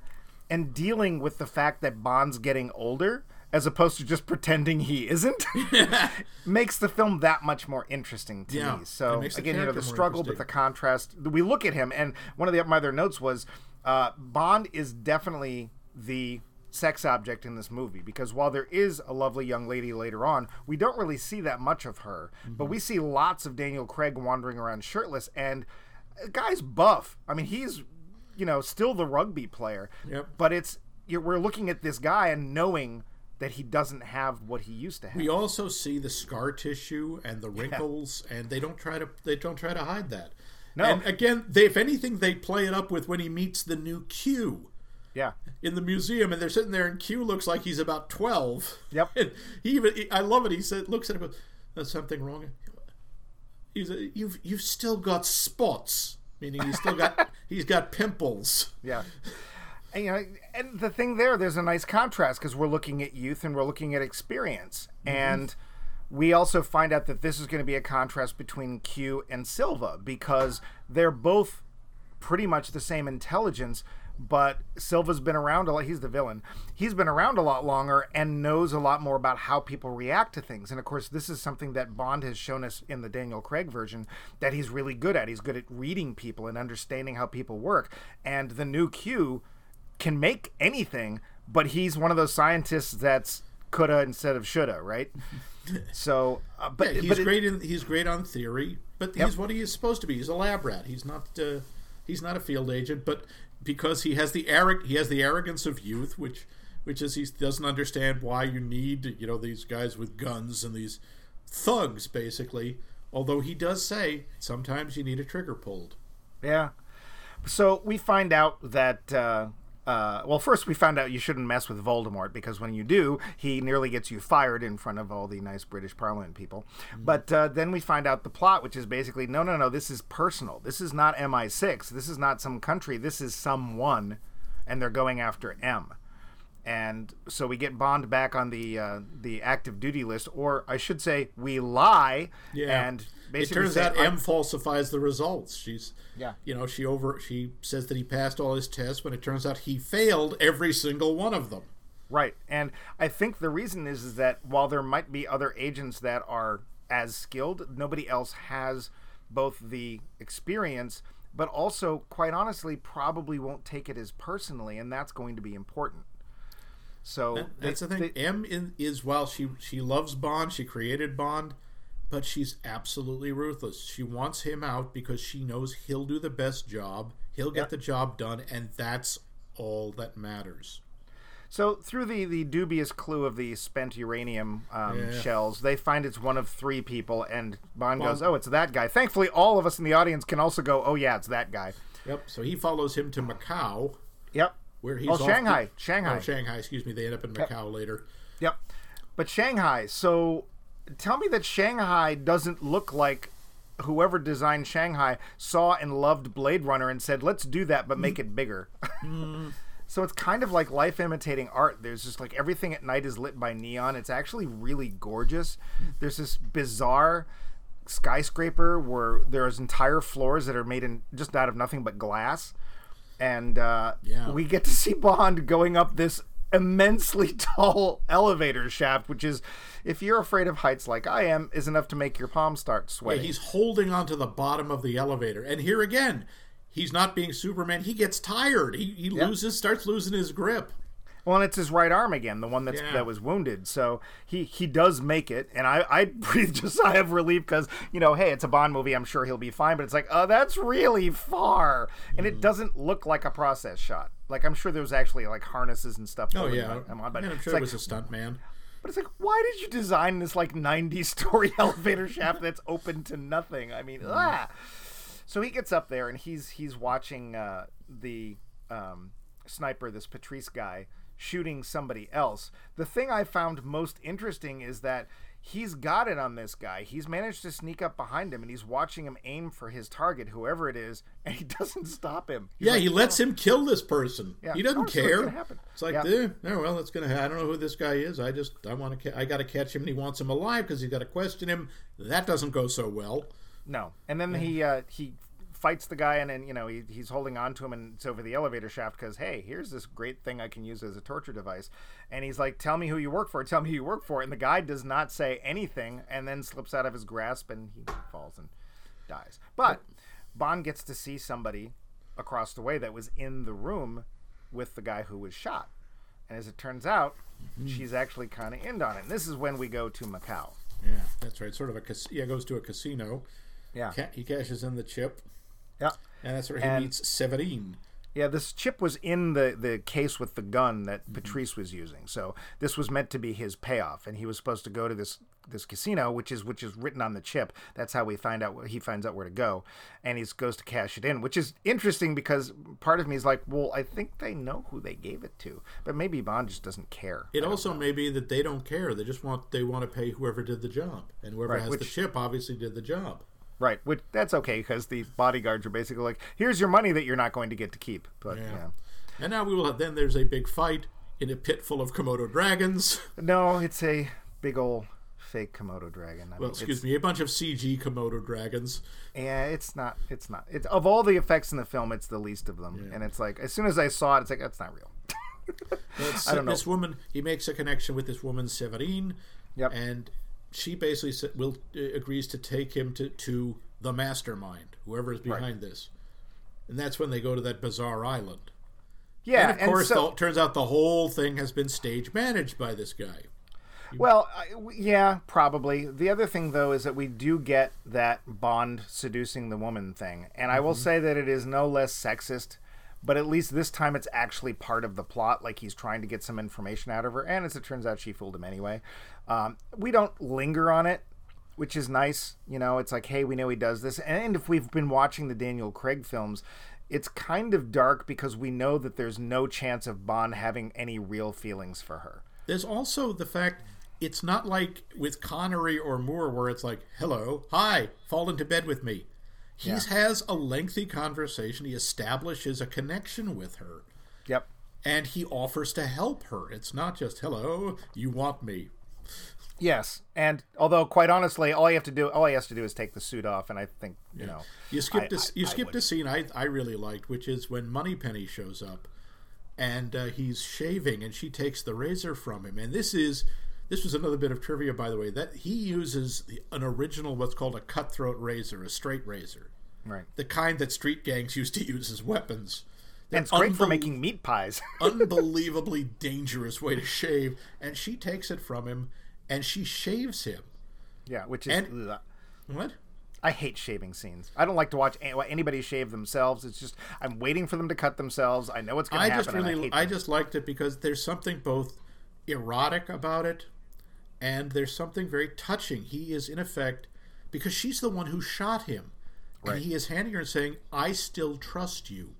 and dealing with the fact that Bond's getting older as opposed to just pretending he isn't makes the film that much more interesting to Yeah, me. So again, you know, the struggle, but the contrast. We look at him, and one of the my other notes was uh, Bond is definitely the sex object in this movie because while there is a lovely young lady later on, we don't really see that much of her. But Mm-hmm. we see lots of Daniel Craig wandering around shirtless, and the guy's buff. I mean, he's you know still the rugby player. Yep. But it's you're, we're looking at this guy and knowing that he doesn't have what he used to have. We also see the scar tissue and the wrinkles, and they don't try to they don't try to hide that. No. And again, they, if anything, they play it up with when he meets the new Q yeah. in the museum, and they're sitting there, and Q looks like he's about twelve. Yep. And he even he- I love it. He said, looks at him, goes, "There's something wrong." He's a, you've you've still got spots, meaning he's still got he's got pimples. Yeah. And, you know, and the thing there, there's a nice contrast because we're looking at youth and we're looking at experience, mm-hmm. and we also find out that this is going to be a contrast between Q and Silva because they're both pretty much the same intelligence, but Silva's been around a lot. He's the villain. He's been around a lot longer and knows a lot more about how people react to things. And of course, this is something that Bond has shown us in the Daniel Craig version that he's really good at. He's good at reading people and understanding how people work. And the new Q can make anything, but he's one of those scientists that's coulda instead of shoulda, right? So, uh, but Yeah, he's but it- great in he's great on theory, but Yep. he's what he is supposed to be. He's a lab rat. He's not uh, he's not a field agent, but because he has the arrog- he has the arrogance of youth, which which is he doesn't understand why you need you know these guys with guns and these thugs basically. Although he does say sometimes you need a trigger pulled. Yeah. So we find out that. Uh, uh, well, first we found out you shouldn't mess with Voldemort because when you do, he nearly gets you fired in front of all the nice British Parliament people. But uh, then we find out the plot, which is basically no, no, no. This is personal. This is not MI6. This is not some country. This is someone, and they're going after M. And so we get Bond back on the uh, the active duty list, or I should say, we lie. Yeah. And it turns out "I- M falsifies the results. She's Yeah. you know she over she says that he passed all his tests, when it turns out he failed every single one of them. Right. And I think the reason is, is that while there might be other agents that are as skilled, nobody else has both the experience, but also, quite honestly, probably won't take it as personally, and that's going to be important. So That's they- the thing. they- M in, is while she she loves Bond, she created Bond, but she's absolutely ruthless. She wants him out because she knows he'll do the best job. He'll get the job done, and that's all that matters. So through the, the dubious clue of the spent uranium um, Yeah. shells, they find it's one of three people, and Bond goes, "Oh, it's that guy." Thankfully, all of us in the audience can also go, "Oh yeah, it's that guy." Yep. So he follows him to Macau, Yep. Where he's Oh, Shanghai. the- Shanghai. Oh, Shanghai. Excuse me. They end up in Macau later. Yep. But Shanghai. So tell me that Shanghai doesn't look like whoever designed Shanghai saw and loved Blade Runner and said, "Let's do that, but make it bigger." Mm. so it's kind of like life imitating art. There's just like everything at night is lit by neon. It's actually really gorgeous. There's this bizarre skyscraper where there's entire floors that are made in just out of nothing but glass and uh, Yeah. we get to see Bond going up this immensely tall elevator shaft, which is, if you're afraid of heights like I am, is enough to make your palms start Yeah, sweating. he's holding onto the bottom of the elevator, and here again, he's not being Superman. He gets tired. He, he loses, starts losing his grip. Well, and it's his right arm again, the one that's Yeah. that was wounded. So he he does make it, and I I breathed a sigh of relief because you know, hey, it's a Bond movie. I'm sure he'll be fine. But it's like, oh, that's really far, and Mm. it doesn't look like a process shot. Like I'm sure there was actually like harnesses and stuff. Oh yeah, I'm on, but and I'm sure like, it was a stunt man. but it's like, why did you design this like 90 story elevator shaft that's open to nothing? I mean, ah. So he gets up there and he's he's watching uh, the um, sniper, this Patrice guy, shooting somebody else. The thing I found most interesting is that he's got it on this guy. He's managed to sneak up behind him and he's watching him aim for his target, whoever it is, and he doesn't stop him. He's Yeah, like, he lets him kill this person. Yeah. He doesn't Oh, so it's care. It's like, Yeah. eh, oh, well, that's gonna. Ha- I don't know who this guy is. I just, I want to, ca- I got to catch him, and he wants him alive because he's got to question him. That doesn't go so well. No, and then he uh, he fights the guy, and then you know he, he's holding on to him, and it's over the elevator shaft because hey, here's this great thing I can use as a torture device, and he's like, "Tell me who you work for. Tell me who you work for," and the guy does not say anything, and then slips out of his grasp, and he falls and dies. But Bond gets to see somebody across the way that was in the room with the guy who was shot, and as it turns out, mm-hmm. she's actually kind of in on it. And this is when we go to Macau. Yeah, that's right. Sort of a, yeah, goes to a casino. Yeah, he cashes in the chip, yeah. and that's where he And- meets Severine. Yeah, this chip was in the, the case with the gun that Patrice was using. So this was meant to be his payoff, and he was supposed to go to this this casino, which is which is written on the chip. That's how we find out he finds out where to go, and he goes to cash it in, which is interesting because part of me is like, well, I think they know who they gave it to, but maybe Bond just doesn't care. It also may be that they don't care. They just want they want to pay whoever did the job, and whoever Right, has the chip obviously did the job. Right, which that's okay because the bodyguards are basically like, here's your money that you're not going to get to keep. But Yeah. yeah. And now we will have. Then there's a big fight in a pit full of Komodo dragons. no, it's a big old fake Komodo dragon. I Well, mean, excuse me, a bunch of CG Komodo dragons. Yeah, it's not. It's not. It's of all the effects in the film, it's the least of them. And it's like as soon as I saw it, it's like that's not real. I don't know. This woman, he makes a connection with this woman Severine, Yep. and she basically sa- will uh, agrees to take him to to the mastermind, whoever is behind this, and that's when they go to that bizarre island. Yeah, and of course, so, the, turns out the whole thing has been stage managed by this guy. well, w- yeah, probably. The other thing though is that we do get that Bond seducing the woman thing, and I will Mm-hmm. say that it is no less sexist. But at least this time it's actually part of the plot. Like he's trying to get some information out of her, and as it turns out, she fooled him anyway. Um, we don't linger on it, which is nice. You know, it's like, hey, we know he does this. And if we've been watching the Daniel Craig films, it's kind of dark because we know that there's no chance of Bond having any real feelings for her. There's also the fact it's not like with Connery or Moore where it's like, "Hello, hi, fall into bed with me." He has a lengthy conversation. He establishes a connection with her. Yep. and he offers to help her. It's not just hello, you want me. Yes, and although quite honestly, all you have to do, all he has to do is take the suit off, and I think you know, You skipped I- a, I- you I skipped a scene I I really liked, which is when Moneypenny shows up, and uh, he's shaving, and she takes the razor from him. And this is this was another bit of trivia, by the way, that he uses the, an original what's called a cutthroat razor, a straight razor, right? the kind that street gangs used to use as weapons. And it's great for making meat pies. unbelievably dangerous way to shave, and she takes it from him, and she shaves him. yeah, which is. And- ugh. What? I hate shaving scenes. I don't like to watch anybody shave themselves. It's just I'm waiting for them to cut themselves. I know what's going to happen. I just really, I, I just liked it because there's something both erotic about it, and there's something very touching. He is in effect because she's the one who shot him, Right. and he is handing her and saying, "I still trust you,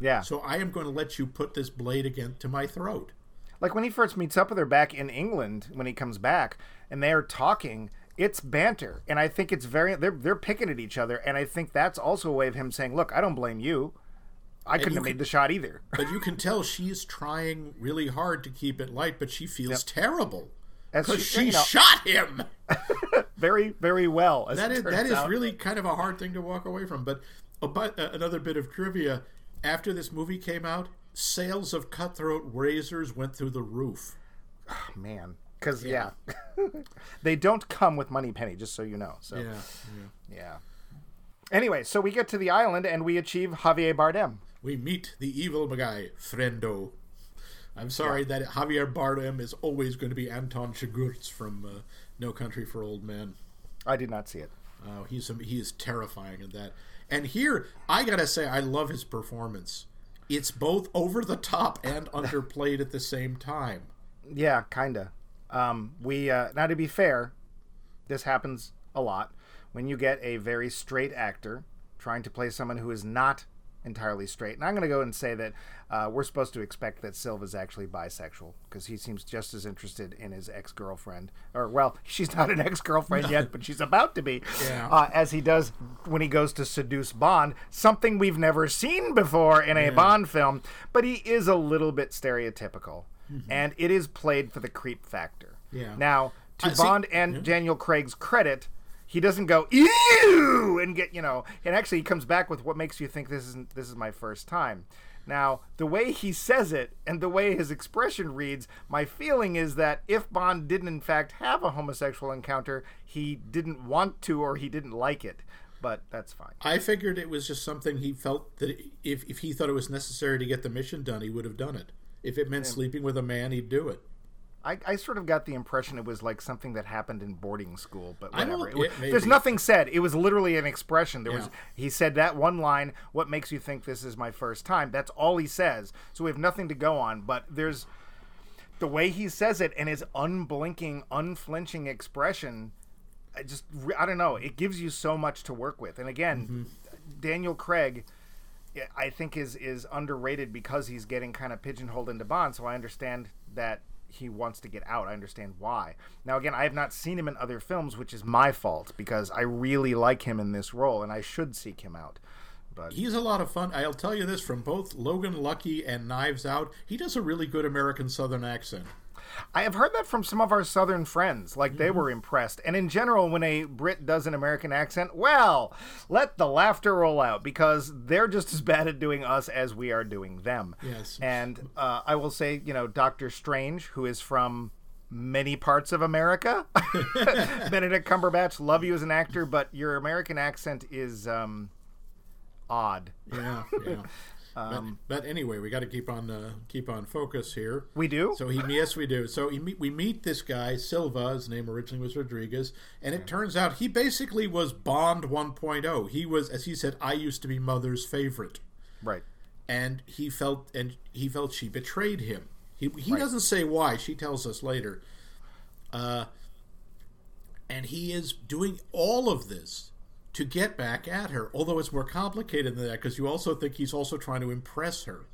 yeah. so I am going to let you put this blade again to my throat." like when he first meets up with her back in England when he comes back and they're talking it's banter and I think it's very they're they're picking at each other and I think that's also a way of him saying look I don't blame you I couldn't have made could- the shot either But you can tell she's trying really hard to keep it light, but she feels terrible As because she- she you know- shot him. very very well as That is that is out. really kind of a hard thing to walk away from. But a, but uh, another bit of trivia: after this movie came out, sales of cutthroat razors went through the roof. man cuz yeah, they don't come with Moneypenny just so you know so Yeah, yeah anyway so we get to the island and we achieve Javier Bardem we meet the evil guy, Friendo. I'm sorry that Javier Bardem is always going to be Anton Chigurh from uh, No Country for Old Men. I did not see it. Oh, he's he is terrifying in that. And here, I gotta say, I love his performance. It's both over the top and underplayed at the same time. Yeah, kinda. Um, we uh, now to be fair, this happens a lot when you get a very straight actor trying to play someone who is not entirely straight. And I'm going to go and say that uh, we're supposed to expect that Silva's actually bisexual because he seems just as interested in his ex girlfriend, or well, she's not an ex girlfriend yet, but she's about to be, Yeah. uh, as he does when he goes to seduce Bond, something we've never seen before in a Bond film. But he is a little bit stereotypical, and it is played for the creep factor. Yeah. Now, to I see- Bond and Daniel Craig's credit, he doesn't go ew and get you know, and actually he comes back with what makes you think this isn't this is my first time. Now, the way he says it and the way his expression reads, my feeling is that if Bond didn't in fact have a homosexual encounter, he didn't want to or he didn't like it. But that's fine. I figured it was just something he felt that if, if he thought it was necessary to get the mission done, he would have done it. If it meant sleeping with a man, he'd do it. I, I sort of got the impression it was like something that happened in boarding school, but whatever. It yeah, maybe. there's nothing said. It was literally an expression. There was he said that one line. What makes you think this is my first time? That's all he says. So we have nothing to go on. But there's the way he says it and his unblinking, unflinching expression. I just I don't know. It gives you so much to work with. And again, Mm-hmm. Daniel Craig. I think is is underrated because he's getting kind of pigeonholed into Bond. So I understand that he wants to get out. I understand why. Now again, I have not seen him in other films, which is my fault because I really like him in this role and I should seek him out. But He's a lot of fun. I'll tell you this from both Logan Lucky and Knives Out. He does a really good American Southern accent. I have heard that from some of our southern friends. Like they were impressed. And in general, when a Brit does an American accent, well, let the laughter roll out because they're just as bad at doing us as we are doing them. Yes. And uh, I will say, you know, Doctor Strange, who is from many parts of America, Benedict Cumberbatch, love you as an actor, but your American accent is um, odd. Yeah, yeah. But, but anyway, we got to keep on uh, keep on focus here. We do? So he, yes, we do. So he meet, we meet this guy Silva. His name originally was Rodriguez, and it turns out he basically was Bond 1.0. He was, as he said, I used to be Mother's favorite, right. and he felt and he felt she betrayed him. He he doesn't say why. She tells us later. Uh, and he is doing all of this to get back at her. Although it's more complicated than that because you also think he's also trying to impress her.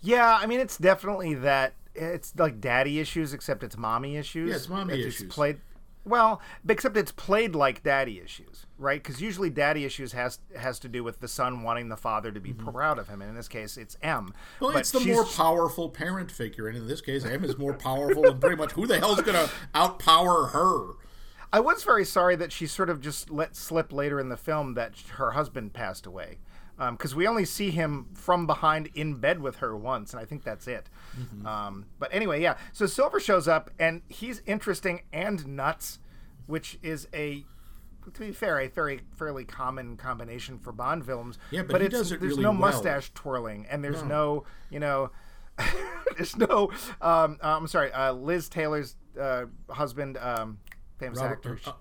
Yeah, I mean, it's definitely that. It's like daddy issues, except it's mommy issues. Yeah, it's mommy It's issues. played well, except it's played like daddy issues, right? Because usually daddy issues has has to do with the son wanting the father to be proud of him, and in this case, it's M. Mm-hmm. Well, But it's the more powerful parent figure, and in this case, M is more powerful than pretty much who the hell's going to outpower her. I was very sorry that she sort of just let slip later in the film that her husband passed away. Because we only see him from behind in bed with her once, and I think that's it. Um, but anyway, yeah. So Silva shows up, and he's interesting and nuts, which is a, to be fair, a very fairly common combination for Bond films. Yeah, but he it's, does it there's really no well. mustache twirling, and there's no, you know, there's no. Um, I'm sorry, uh, Liz Taylor's uh, husband, um, famous actor. Uh,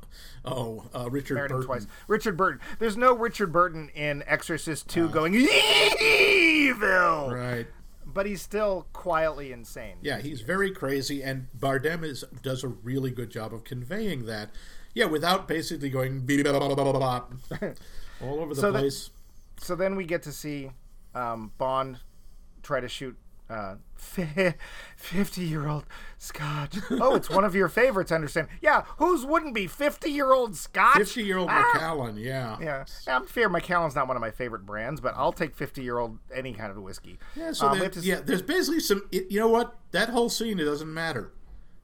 oh, uh, Richard Married Burton. twice. Richard Burton. There's no Richard Burton in Exorcist 2 going evil, Right. but he's still quietly insane. Yeah, he's very crazy, and Bardem is does a really good job of conveying that. Yeah, without basically going all over the So place. So then we get to see um, Bond try to shoot uh, fifty-year-old Scotch. Oh, it's one of your favorites. I understand. Yeah, whose wouldn't be fifty-year-old Scotch? Fifty-year-old Ah! Macallan, yeah. Yeah, I'm fair. Macallan's not one of my favorite brands, but I'll take fifty-year-old any kind of whiskey. Yeah, so Um, we there- have to- yeah, there's basically some. You know what? That whole scene it doesn't matter.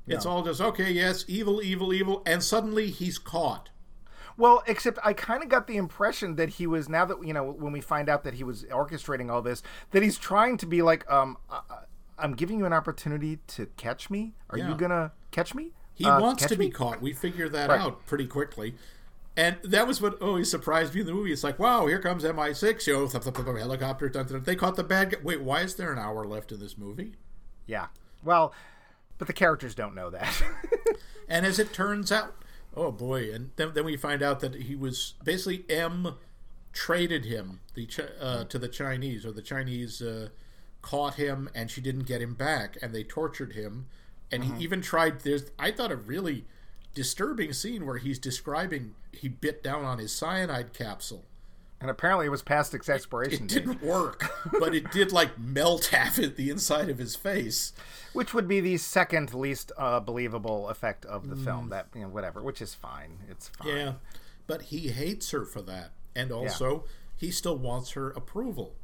It's all just okay. Yes, evil, evil, evil, and suddenly he's caught. Well, except I kind of got the impression that he was now that you know when we find out that he was orchestrating all this, that he's trying to be like, um, I, I- I'm giving you an opportunity to catch me. Are Yeah. you gonna catch me? He Uh, wants to be caught. We figured that Right. out pretty quickly. And that was what always surprised me in the movie. It's like, wow, here comes MI6, you know, thup, thup, thup, thup, helicopter. Dun, dun. They caught the bad guy. Wait, why is there an hour left in this movie? Yeah. Well, but the characters don't know that. And as it turns out, oh boy! And then, then we find out that he was basically M traded him the uh, to the Chinese, or the Chinese uh, caught him, and she didn't get him back, and they tortured him. And he even tried. There's I thought a really disturbing scene where he's describing he bit down on his cyanide capsule. And apparently it was past its expiration It date, didn't work, but it did like melt half of the inside of his face. which would be the second least uh, believable effect of Mm. the film. That you know, whatever, which is fine. It's fine. Yeah, but he hates her for that, and also he still wants her approval.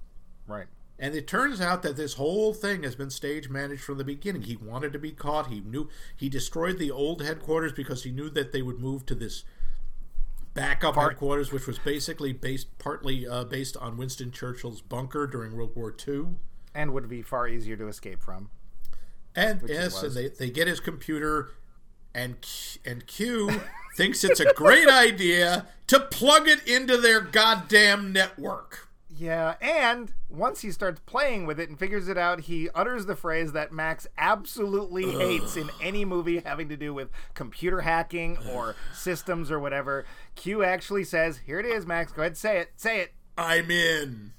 Right. And it turns out that this whole thing has been stage managed from the beginning. He wanted to be caught. He knew he destroyed the old headquarters because he knew that they would move to this backup Part- headquarters, which was basically based partly uh, based on Winston Churchill's bunker during World War II. And would be far easier to escape from. And yes, and they, they get his computer, and Q, and Q thinks it's a great idea to plug it into their goddamn network. Yeah, and once he starts playing with it and figures it out, he utters the phrase that Max absolutely hates in any movie having to do with computer hacking or systems or whatever. Q actually says, "Here it is, Max. Go ahead, say it. Say it." I'm in.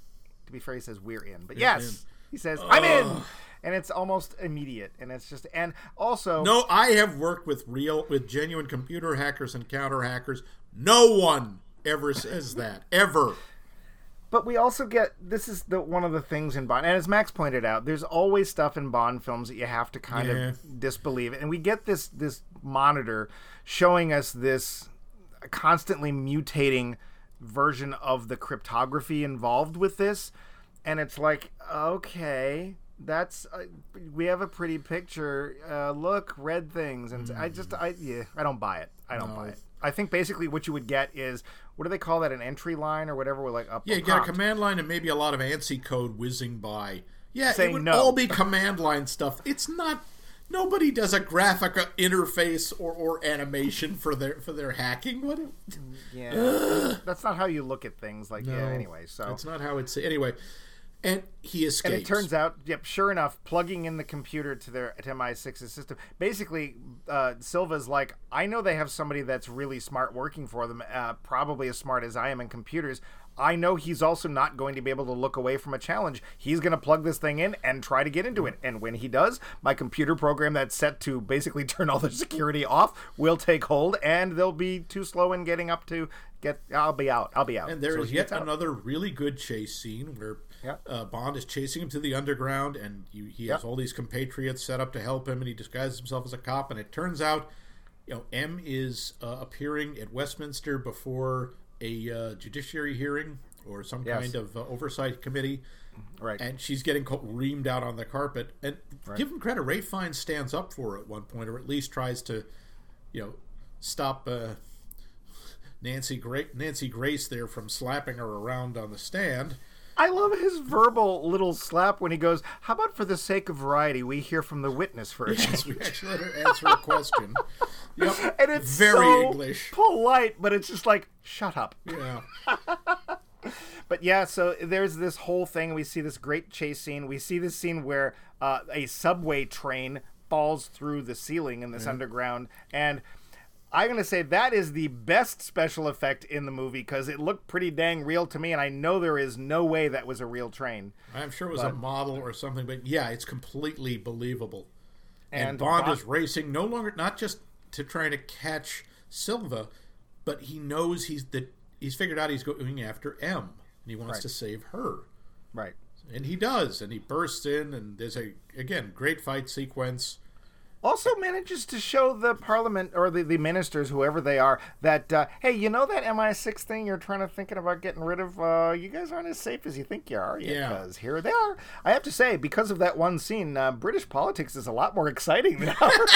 To be fair, he says we're in, but yes, he says I'm in, and it's almost immediate, and it's just and also No, I have worked with real, with genuine computer hackers and counter hackers. No one ever says that ever. But we also get this is the one of the things in Bond, and as Max pointed out, there's always stuff in Bond films that you have to kind Yeah. of disbelieve, and we get this this monitor showing us this constantly mutating version of the cryptography involved with this, and it's like okay. That's uh, we have a pretty picture. Uh, look, red things, and I just I yeah I don't buy it. I don't buy it. I think basically what you would get is what do they call that? An entry line or whatever? With like a Yeah, you got a command line and maybe a lot of ANSI code whizzing by. Yeah, Saying it would no. all be command line stuff. It's not. Nobody does a graphic interface or, or animation for their for their hacking. What? Yeah, that's not how you look at things. Like yeah. Anyway, so That's not how it's anyway. And he escapes. and it turns out, yep, sure enough, plugging in the computer to their to MI6's system. Basically, uh, Silva's like, I know they have somebody that's really smart working for them, uh, probably as smart as I am in computers. I know he's also not going to be able to look away from a challenge. He's going to plug this thing in and try to get into it. And when he does, my computer program that's set to basically turn all the security off will take hold, and they'll be too slow in getting up to get. I'll be out. I'll be out. And there So is yet another really good chase scene where Yep. uh, Bond is chasing him to the underground, and you, he has Yep. all these compatriots set up to help him, and he disguises himself as a cop. And it turns out, you know, M is uh, appearing at Westminster before a uh, judiciary hearing or some Yes. kind of uh, oversight committee, Right. and she's getting reamed out on the carpet. And give him credit, Ray Fiennes stands up for her at one point, or at least tries to, you know, stop. Uh, Nancy Gra- Nancy Grace there from slapping her around on the stand. I love his verbal little slap when he goes, How about for the sake of variety, we hear from the witness first? Yes, we actually let her answer a question. Yep, And it's very so English. polite, but it's just like, shut up. Yeah, But yeah, so there's this whole thing. We see this great chase scene. We see this scene where uh, a subway train falls through the ceiling in this underground. And I'm going to say that is the best special effect in the movie because it looked pretty dang real to me. And I know there is no way that was a real train. I'm sure it was a model or something, but yeah, it's completely believable. And, And Bond Bond- is racing no longer not just to try to catch Silva, but he knows he's that he's figured out he's going after M, and he wants Right. to save her. Right. And he does, and he bursts in, and there's a again great fight sequence. Also manages to show the parliament or the, the ministers whoever they are that uh, hey you know that mi6 thing you're trying to thinking about getting rid of uh, you guys aren't as safe as you think you are Yeah. because here they are i have to say because of that one scene uh, british politics is a lot more exciting than ours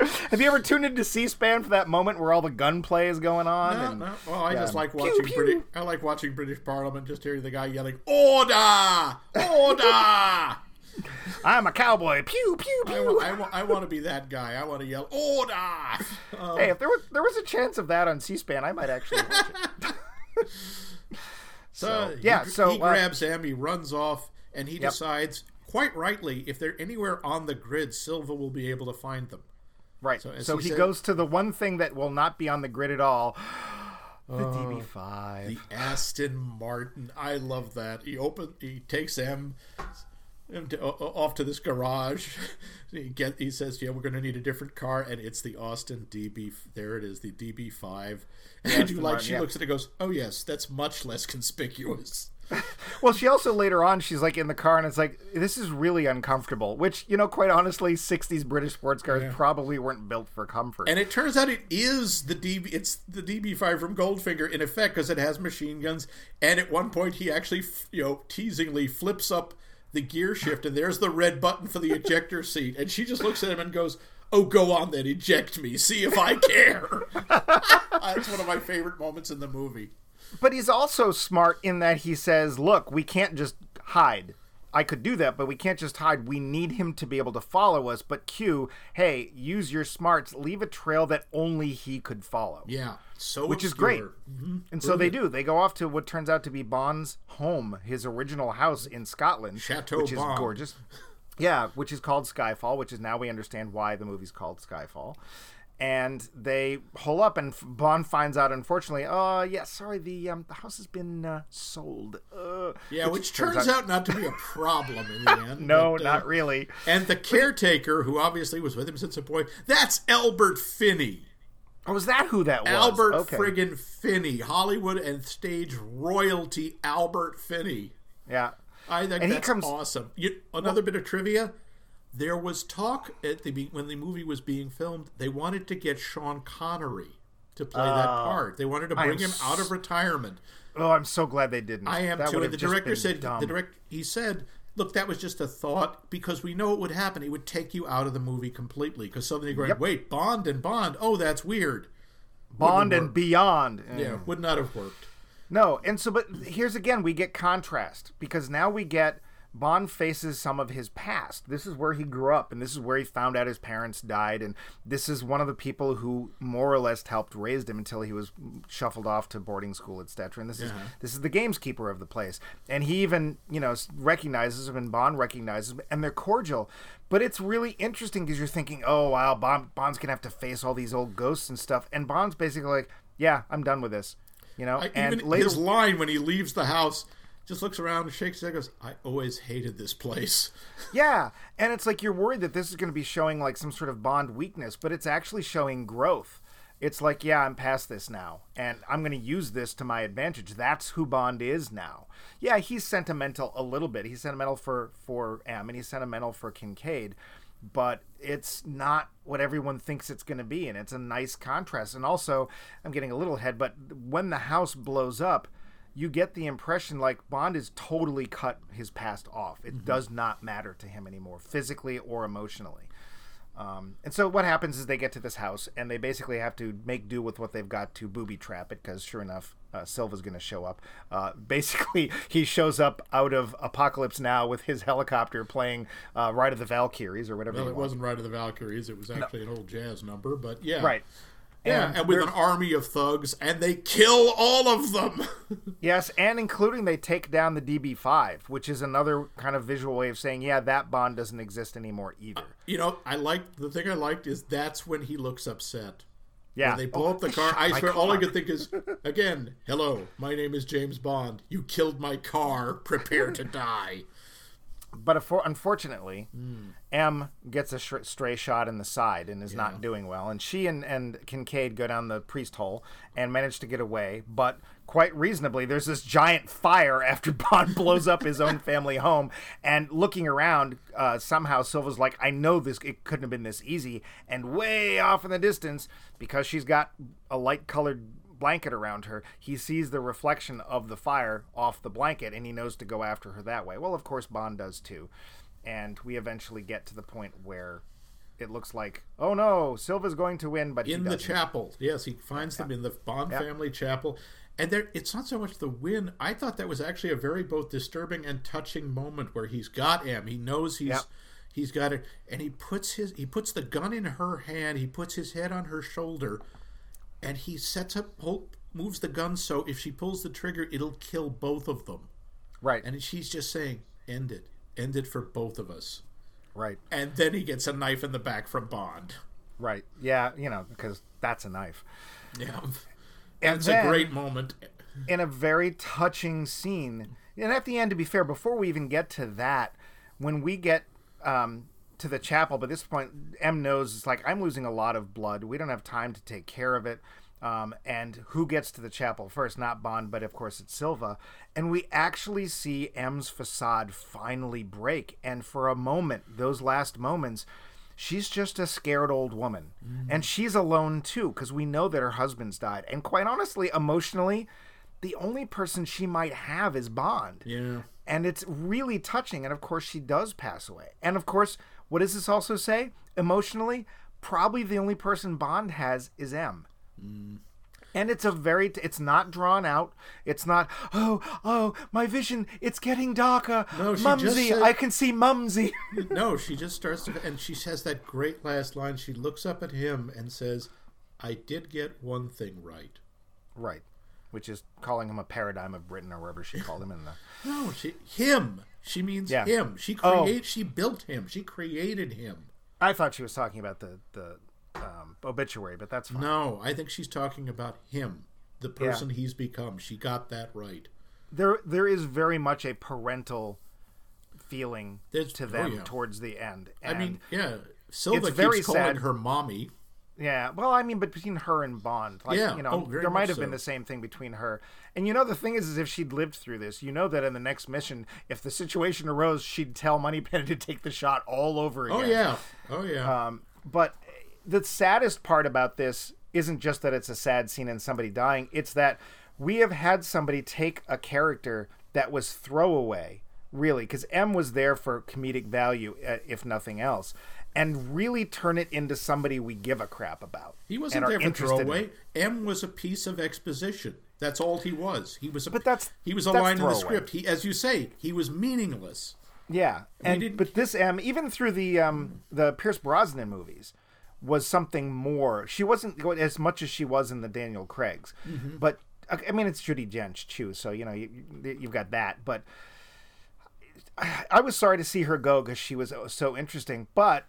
have you ever tuned into c-span for that moment where all the gunplay is going on No, and- no. Well, I yeah. just like Pew, watching pew. British. I like watching British Parliament. Just hearing the guy yelling "Order! Order!" i'm a cowboy pew pew pew I, I want to be that guy. I want to yell "Order!" Um, hey if there was there was a chance of that on c-span i might actually watch it so yeah, he, so, he uh, grabs him. He runs off, and he decides quite rightly, if they're anywhere on the grid, Silva will be able to find them. Right. So, So, he, he said- goes to the one thing that will not be on the grid at all. The Oh, DB5. The Aston Martin. I love that. He open. He takes him to, off to this garage. he get. He says, "Yeah, we're going to need a different car," and it's the Austin DB. There it is, the DB5. And you like she yeah. looks at it, and goes, "Oh yes, that's much less conspicuous." Well, she also later on, she's like in the car and it's like, this is really uncomfortable. Which, you know, quite honestly, 60s British sports cars Yeah. probably weren't built for comfort. And it turns out it is the DB. It's the DB5 from Goldfinger in effect because it has machine guns. And at one point, he actually, you know, teasingly flips up the gear shift, and there's the red button for the ejector seat. And she just looks at him and goes, "Oh, go on then, eject me. See if I care." That's one of my favorite moments in the movie. But he's also smart in that he says, look, we can't just hide. I could do that, but we can't just hide. We need him to be able to follow us. But Q, hey, use your smarts. Leave a trail that only he could follow. Yeah, so Which is obscure. great. Mm-hmm. And so they do. They go off to what turns out to be Bond's home, his original house in Scotland, Chateau which is gorgeous. Yeah, which is called Skyfall, which is now we understand why the movie's called Skyfall. And they hole up, and Bond finds out, unfortunately, oh yeah, sorry, the um, the house has been uh, sold. Uh, Yeah, which, turns, out, not to be a problem in the end. no, but, uh, not really. And the caretaker, who obviously was with him since a boy, that's Albert Finney. Oh, was that who that was? Albert okay. friggin' Finney, Hollywood and stage royalty. Albert Finney. Yeah. I think And he that's comes- awesome. You, another bit of trivia: there was talk at the when the movie was being filmed. They wanted to get Sean Connery to play that oh. part. They wanted to Oh. I am bring him out of retirement. Oh, I'm so glad they didn't. I am That too. And the director said dumb. the direct he said, "Look, that was just a thought because we know it would happen. It would take you out of the movie completely because suddenly you're going, Yep. wait, Bond and Bond. Oh, that's weird. Bond wouldn't and beyond. Yeah, mm. would not have worked. No, and so, but here's again, we get contrast because now we get Bond faces some of his past. This is where he grew up, and this is where he found out his parents died, and this is one of the people who more or less helped raise him until he was shuffled off to boarding school, etc. And this is uh-huh. this is the gameskeeper of the place, and he even you know recognizes him, and Bond recognizes him, and they're cordial. But it's really interesting because you're thinking, oh wow, Bond, Bond's gonna have to face all these old ghosts and stuff, and Bond's basically like, yeah, I'm done with this. You know, I, and even later, his line when he leaves the house just looks around and shakes his head goes, I always hated this place. Yeah, and it's like you're worried that this is going to be showing like some sort of Bond weakness, but it's actually showing growth. It's like, yeah, I'm past this now, and I'm going to use this to my advantage. That's who Bond is now. Yeah, he's sentimental a little bit. He's sentimental for for M, and he's sentimental for Kincade, but it's not what everyone thinks it's going to be, and it's a nice contrast. And also, I'm getting a little ahead, but when the house blows up, you get the impression like Bond has totally cut his past off. It does not matter to him anymore, physically or emotionally. Um, and so what happens is they get to this house and they basically have to make do with what they've got to booby trap it because sure enough, uh, Silva's going to show up. Uh, basically, he shows up out of Apocalypse Now with his helicopter playing uh, Ride of the Valkyries or whatever. Well, it wasn't Ride of the Valkyries. It was actually an old jazz number, but yeah. right. Yeah, and, with an army of thugs, and they kill all of them. Yes, and including they take down the DB5, which is another kind of visual way of saying, yeah, that Bond doesn't exist anymore either. Uh, you know, I like the thing I liked is that's when he looks upset. Yeah, When they blow Oh, up the car, I swear, all I could think is, again, hello, my name is James Bond. You killed my car. Prepare to die. But afo- unfortunately, M gets a sh- stray shot in the side and is not doing well. And she and, and Kincade go down the priest hole and manage to get away. But quite reasonably, there's this giant fire after Bond blows up his own family home. And looking around, uh, somehow Silva's like, I know this, it couldn't have been this easy. And way off in the distance, because she's got a light colored blanket around her, he sees the reflection of the fire off the blanket and he knows to go after her that way. Well, of course, Bond does too. And we eventually get to the point where it looks like, oh no, Silva's going to win, but in the chapel. Yes, he finds them in the Bond family chapel. And there, it's not so much the win. I thought that was actually a very both disturbing and touching moment where he's got M. He knows he's he's got it, and he puts his he puts the gun in her hand. He puts his head on her shoulder, and he sets up hold, moves the gun so if she pulls the trigger, it'll kill both of them. Right. And she's just saying, "End it, end it for both of us. Right. And then he gets a knife in the back from Bond. Right. Yeah, you know, because that's a knife. Yeah. And It's a great moment. in a very touching scene. And at the end, to be fair, before we even get to that, when we get um, to the chapel, by this point, M knows it's like, I'm losing a lot of blood. We don't have time to take care of it. Um, and who gets to the chapel first? Not Bond, but of course it's Silva. And we actually see M's facade finally break. And for a moment, those last moments, she's just a scared old woman. And she's alone too, because we know that her husband's died. And quite honestly, emotionally, the only person she might have is Bond. Yeah. And it's really touching. And of course, she does pass away. And of course, what does this also say? Emotionally, probably the only person Bond has is M. Mm. And it's a very, it's not drawn out. It's not, oh, oh, my vision, it's getting darker. No, Mumsy, said- I can see Mumsy. No, she just starts to, and she has that great last line. She looks up at him and says, I did get one thing right. right. Which is calling him a paradigm of Britain or wherever she called him in the. No, she, him. She means Yeah. him. She Oh. she built him. She created him. I thought she was talking about the, the um, obituary, but that's fine. No, I think she's talking about him, the person he's become. She got that right. there there is very much a parental feeling There's- to oh, them yeah. towards the end. I mean, yeah. Silva keeps very calling sad. her mommy. Yeah. Well, I mean, but between her and Bond, like Yeah. you know, Oh, there might have been the same thing between her. And you know, the thing is, is if she'd lived through this, you know that in the next mission, if the situation arose, she'd tell Moneypenny to take the shot all over again. Oh yeah. Oh yeah. Um, but the saddest part about this isn't just that it's a sad scene and somebody dying, it's that we have had somebody take a character that was throwaway, really, because M was there for comedic value, uh, if nothing else, and really turn it into somebody we give a crap about. he wasn't there for in. throwaway. M was a piece of exposition. That's all he was. He was a But that's- he was a line in the script. He as you say, he was meaningless. Yeah, and but this M, even through the um the Pierce Brosnan movies, was something more. She wasn't as much as she was in the Daniel Craig's, Mm-hmm. but I mean it's Judi Dench too, so you know you, you've got that. But I, I was sorry to see her go because she was so interesting. But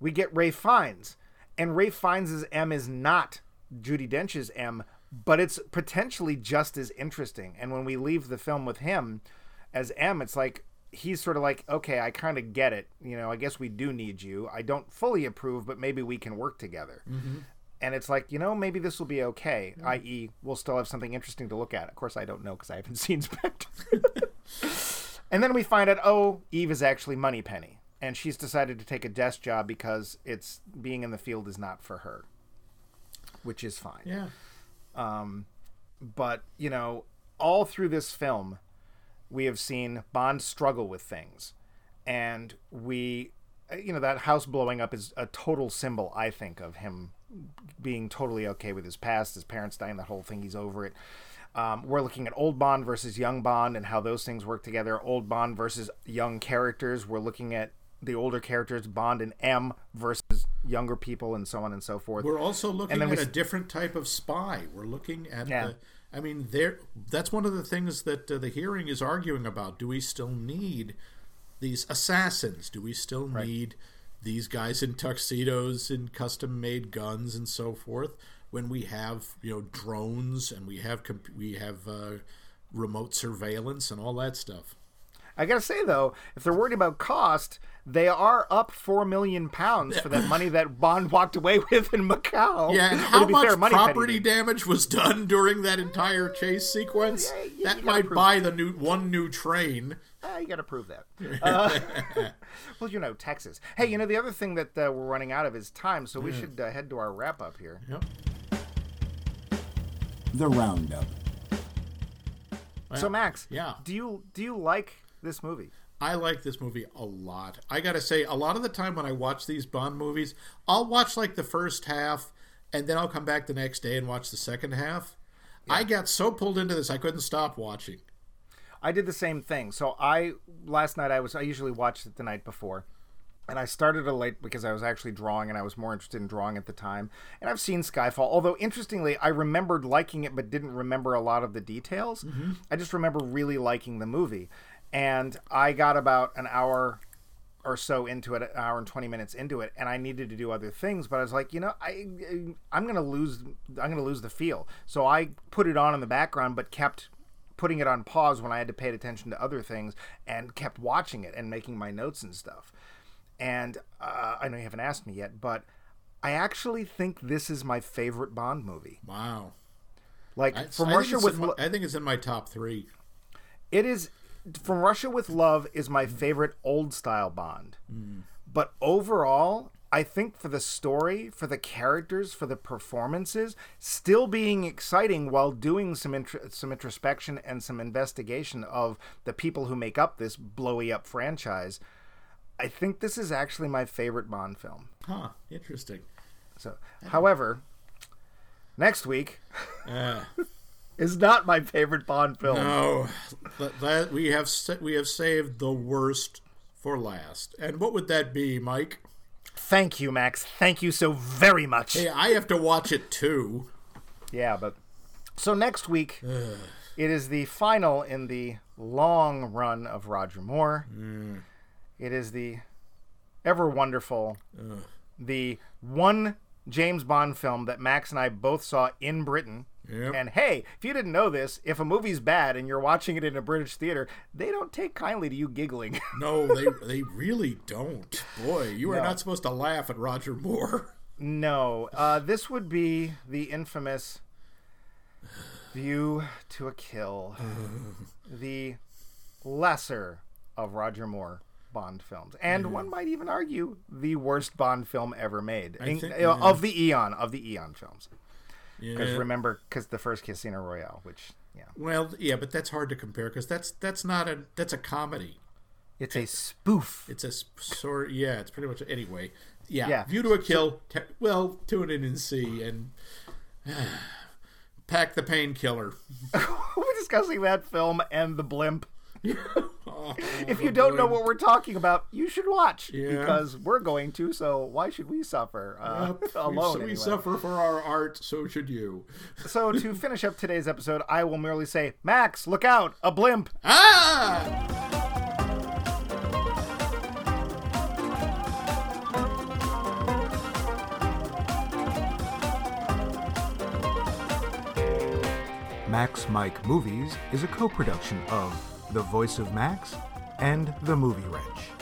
we get Ray Fiennes, and Ray Fiennes' M is not Judi Dench's M, but it's potentially just as interesting. And when we leave the film with him as M, it's like he's sort of like, okay, I kind of get it. You know, I guess we do need you. I don't fully approve, but maybe we can work together. Mm-hmm. And it's like, you know, maybe this will be okay. I.e., we'll still have something interesting to look at. Of course, I don't know because I haven't seen Spectre. and then we find out, oh, Eve is actually Moneypenny, and she's decided to take a desk job because it's being in the field is not for her, which is fine. Yeah. Um, But you know, all through this film, we have seen Bond struggle with things, and we, you know, that house blowing up is a total symbol, I think, of him being totally okay with his past, his parents dying, that whole thing. He's over it. Um, we're looking at old Bond versus young Bond and how those things work together. Old Bond versus young characters. We're looking at the older characters, Bond and M versus younger people, and so on and so forth. We're also looking at we a different type of spy. We're looking at Yeah. the, I mean, there. That's one of the things that uh, the hearing is arguing about. Do we still need these assassins? Do we still need these guys in tuxedos and custom-made guns and so forth? When we have you know drones and we have comp- we have uh, remote surveillance and all that stuff. I gotta say though, if they're worried about cost, they are up four million pounds for that money that Bond walked away with in Macau. Yeah, and how much fair, property damage was done during that entire chase sequence? Yeah, yeah, that might prove- buy the new one new train. Ah, you gotta prove that. Uh, well, you know, Texas. Hey, you know the other thing that uh, we're running out of is time, so we should uh, head to our wrap up here. Yep. The Roundup. so Max, yeah. do you do you like this movie? I like this movie a lot. I gotta say, a lot of the time when I watch these Bond movies, I'll watch like the first half, and then I'll come back the next day and watch the second half. I got so pulled into this, I couldn't stop watching. I did the same thing. So I last night I was I usually watched it the night before. And I started it late because I was actually drawing and I was more interested in drawing at the time. And I've seen Skyfall, although interestingly, I remembered liking it but didn't remember a lot of the details. Mm-hmm. I just remember really liking the movie. And I got about an hour or so into it, an hour and 20 minutes into it, and I needed to do other things, but I was like, you know, I I'm going to lose I'm going to lose the feel. So I put it on in the background but kept putting it on pause when I had to pay attention to other things and kept watching it and making my notes and stuff. And uh, I know you haven't asked me yet, but I actually think this is my favorite Bond movie. Wow. Like I, from I it's with in I think it's in my top three. it is from Russia with Love is my favorite old style Bond. But overall, I think for the story, for the characters, for the performances, still being exciting while doing some intro- some introspection and some investigation of the people who make up this blowy up franchise. I think this is actually my favorite Bond film. Huh. Interesting. So, however, next week Uh, is not my favorite Bond film. no, that, that we have we have saved the worst for last. And what would that be, Mike? Thank you, Max. Thank you so very much. Hey, I have to watch it too. Yeah, but so next week it is the final in the long run of Roger Moore. Mm. It is the ever wonderful, the one James Bond film that Max and I both saw in Britain. Yep. And hey, if you didn't know this, if a movie's bad and you're watching it in a British theater, they don't take kindly to you giggling. No, they they really don't. Boy, you are not supposed to laugh at Roger Moore. no, uh, this would be the infamous View to a Kill, the lesser of Roger Moore Bond films, and one might even argue the worst Bond film ever made In- think- uh, yeah. of the Eon of the Eon films. Because Yeah. remember, because the first Casino Royale, which yeah, Well, yeah, but that's hard to compare because that's that's not a that's a comedy. it's eh, a spoof. It's a sort. Yeah, it's pretty much anyway. Yeah, Yeah. View to a Kill. Te- well, tune in and see and pack the painkiller. We're discussing that film and the blimp. Oh, If you don't know what we're talking about, you should watch Yeah. because we're going to. So why should we suffer uh, Yep, we- alone? so we anyway? suffer for our art. So should you. So to finish up today's episode, I will merely say, Max, look out, a blimp. Ah! Max Mike Movies is a co production of The Voice of Max and The Movie Wrench.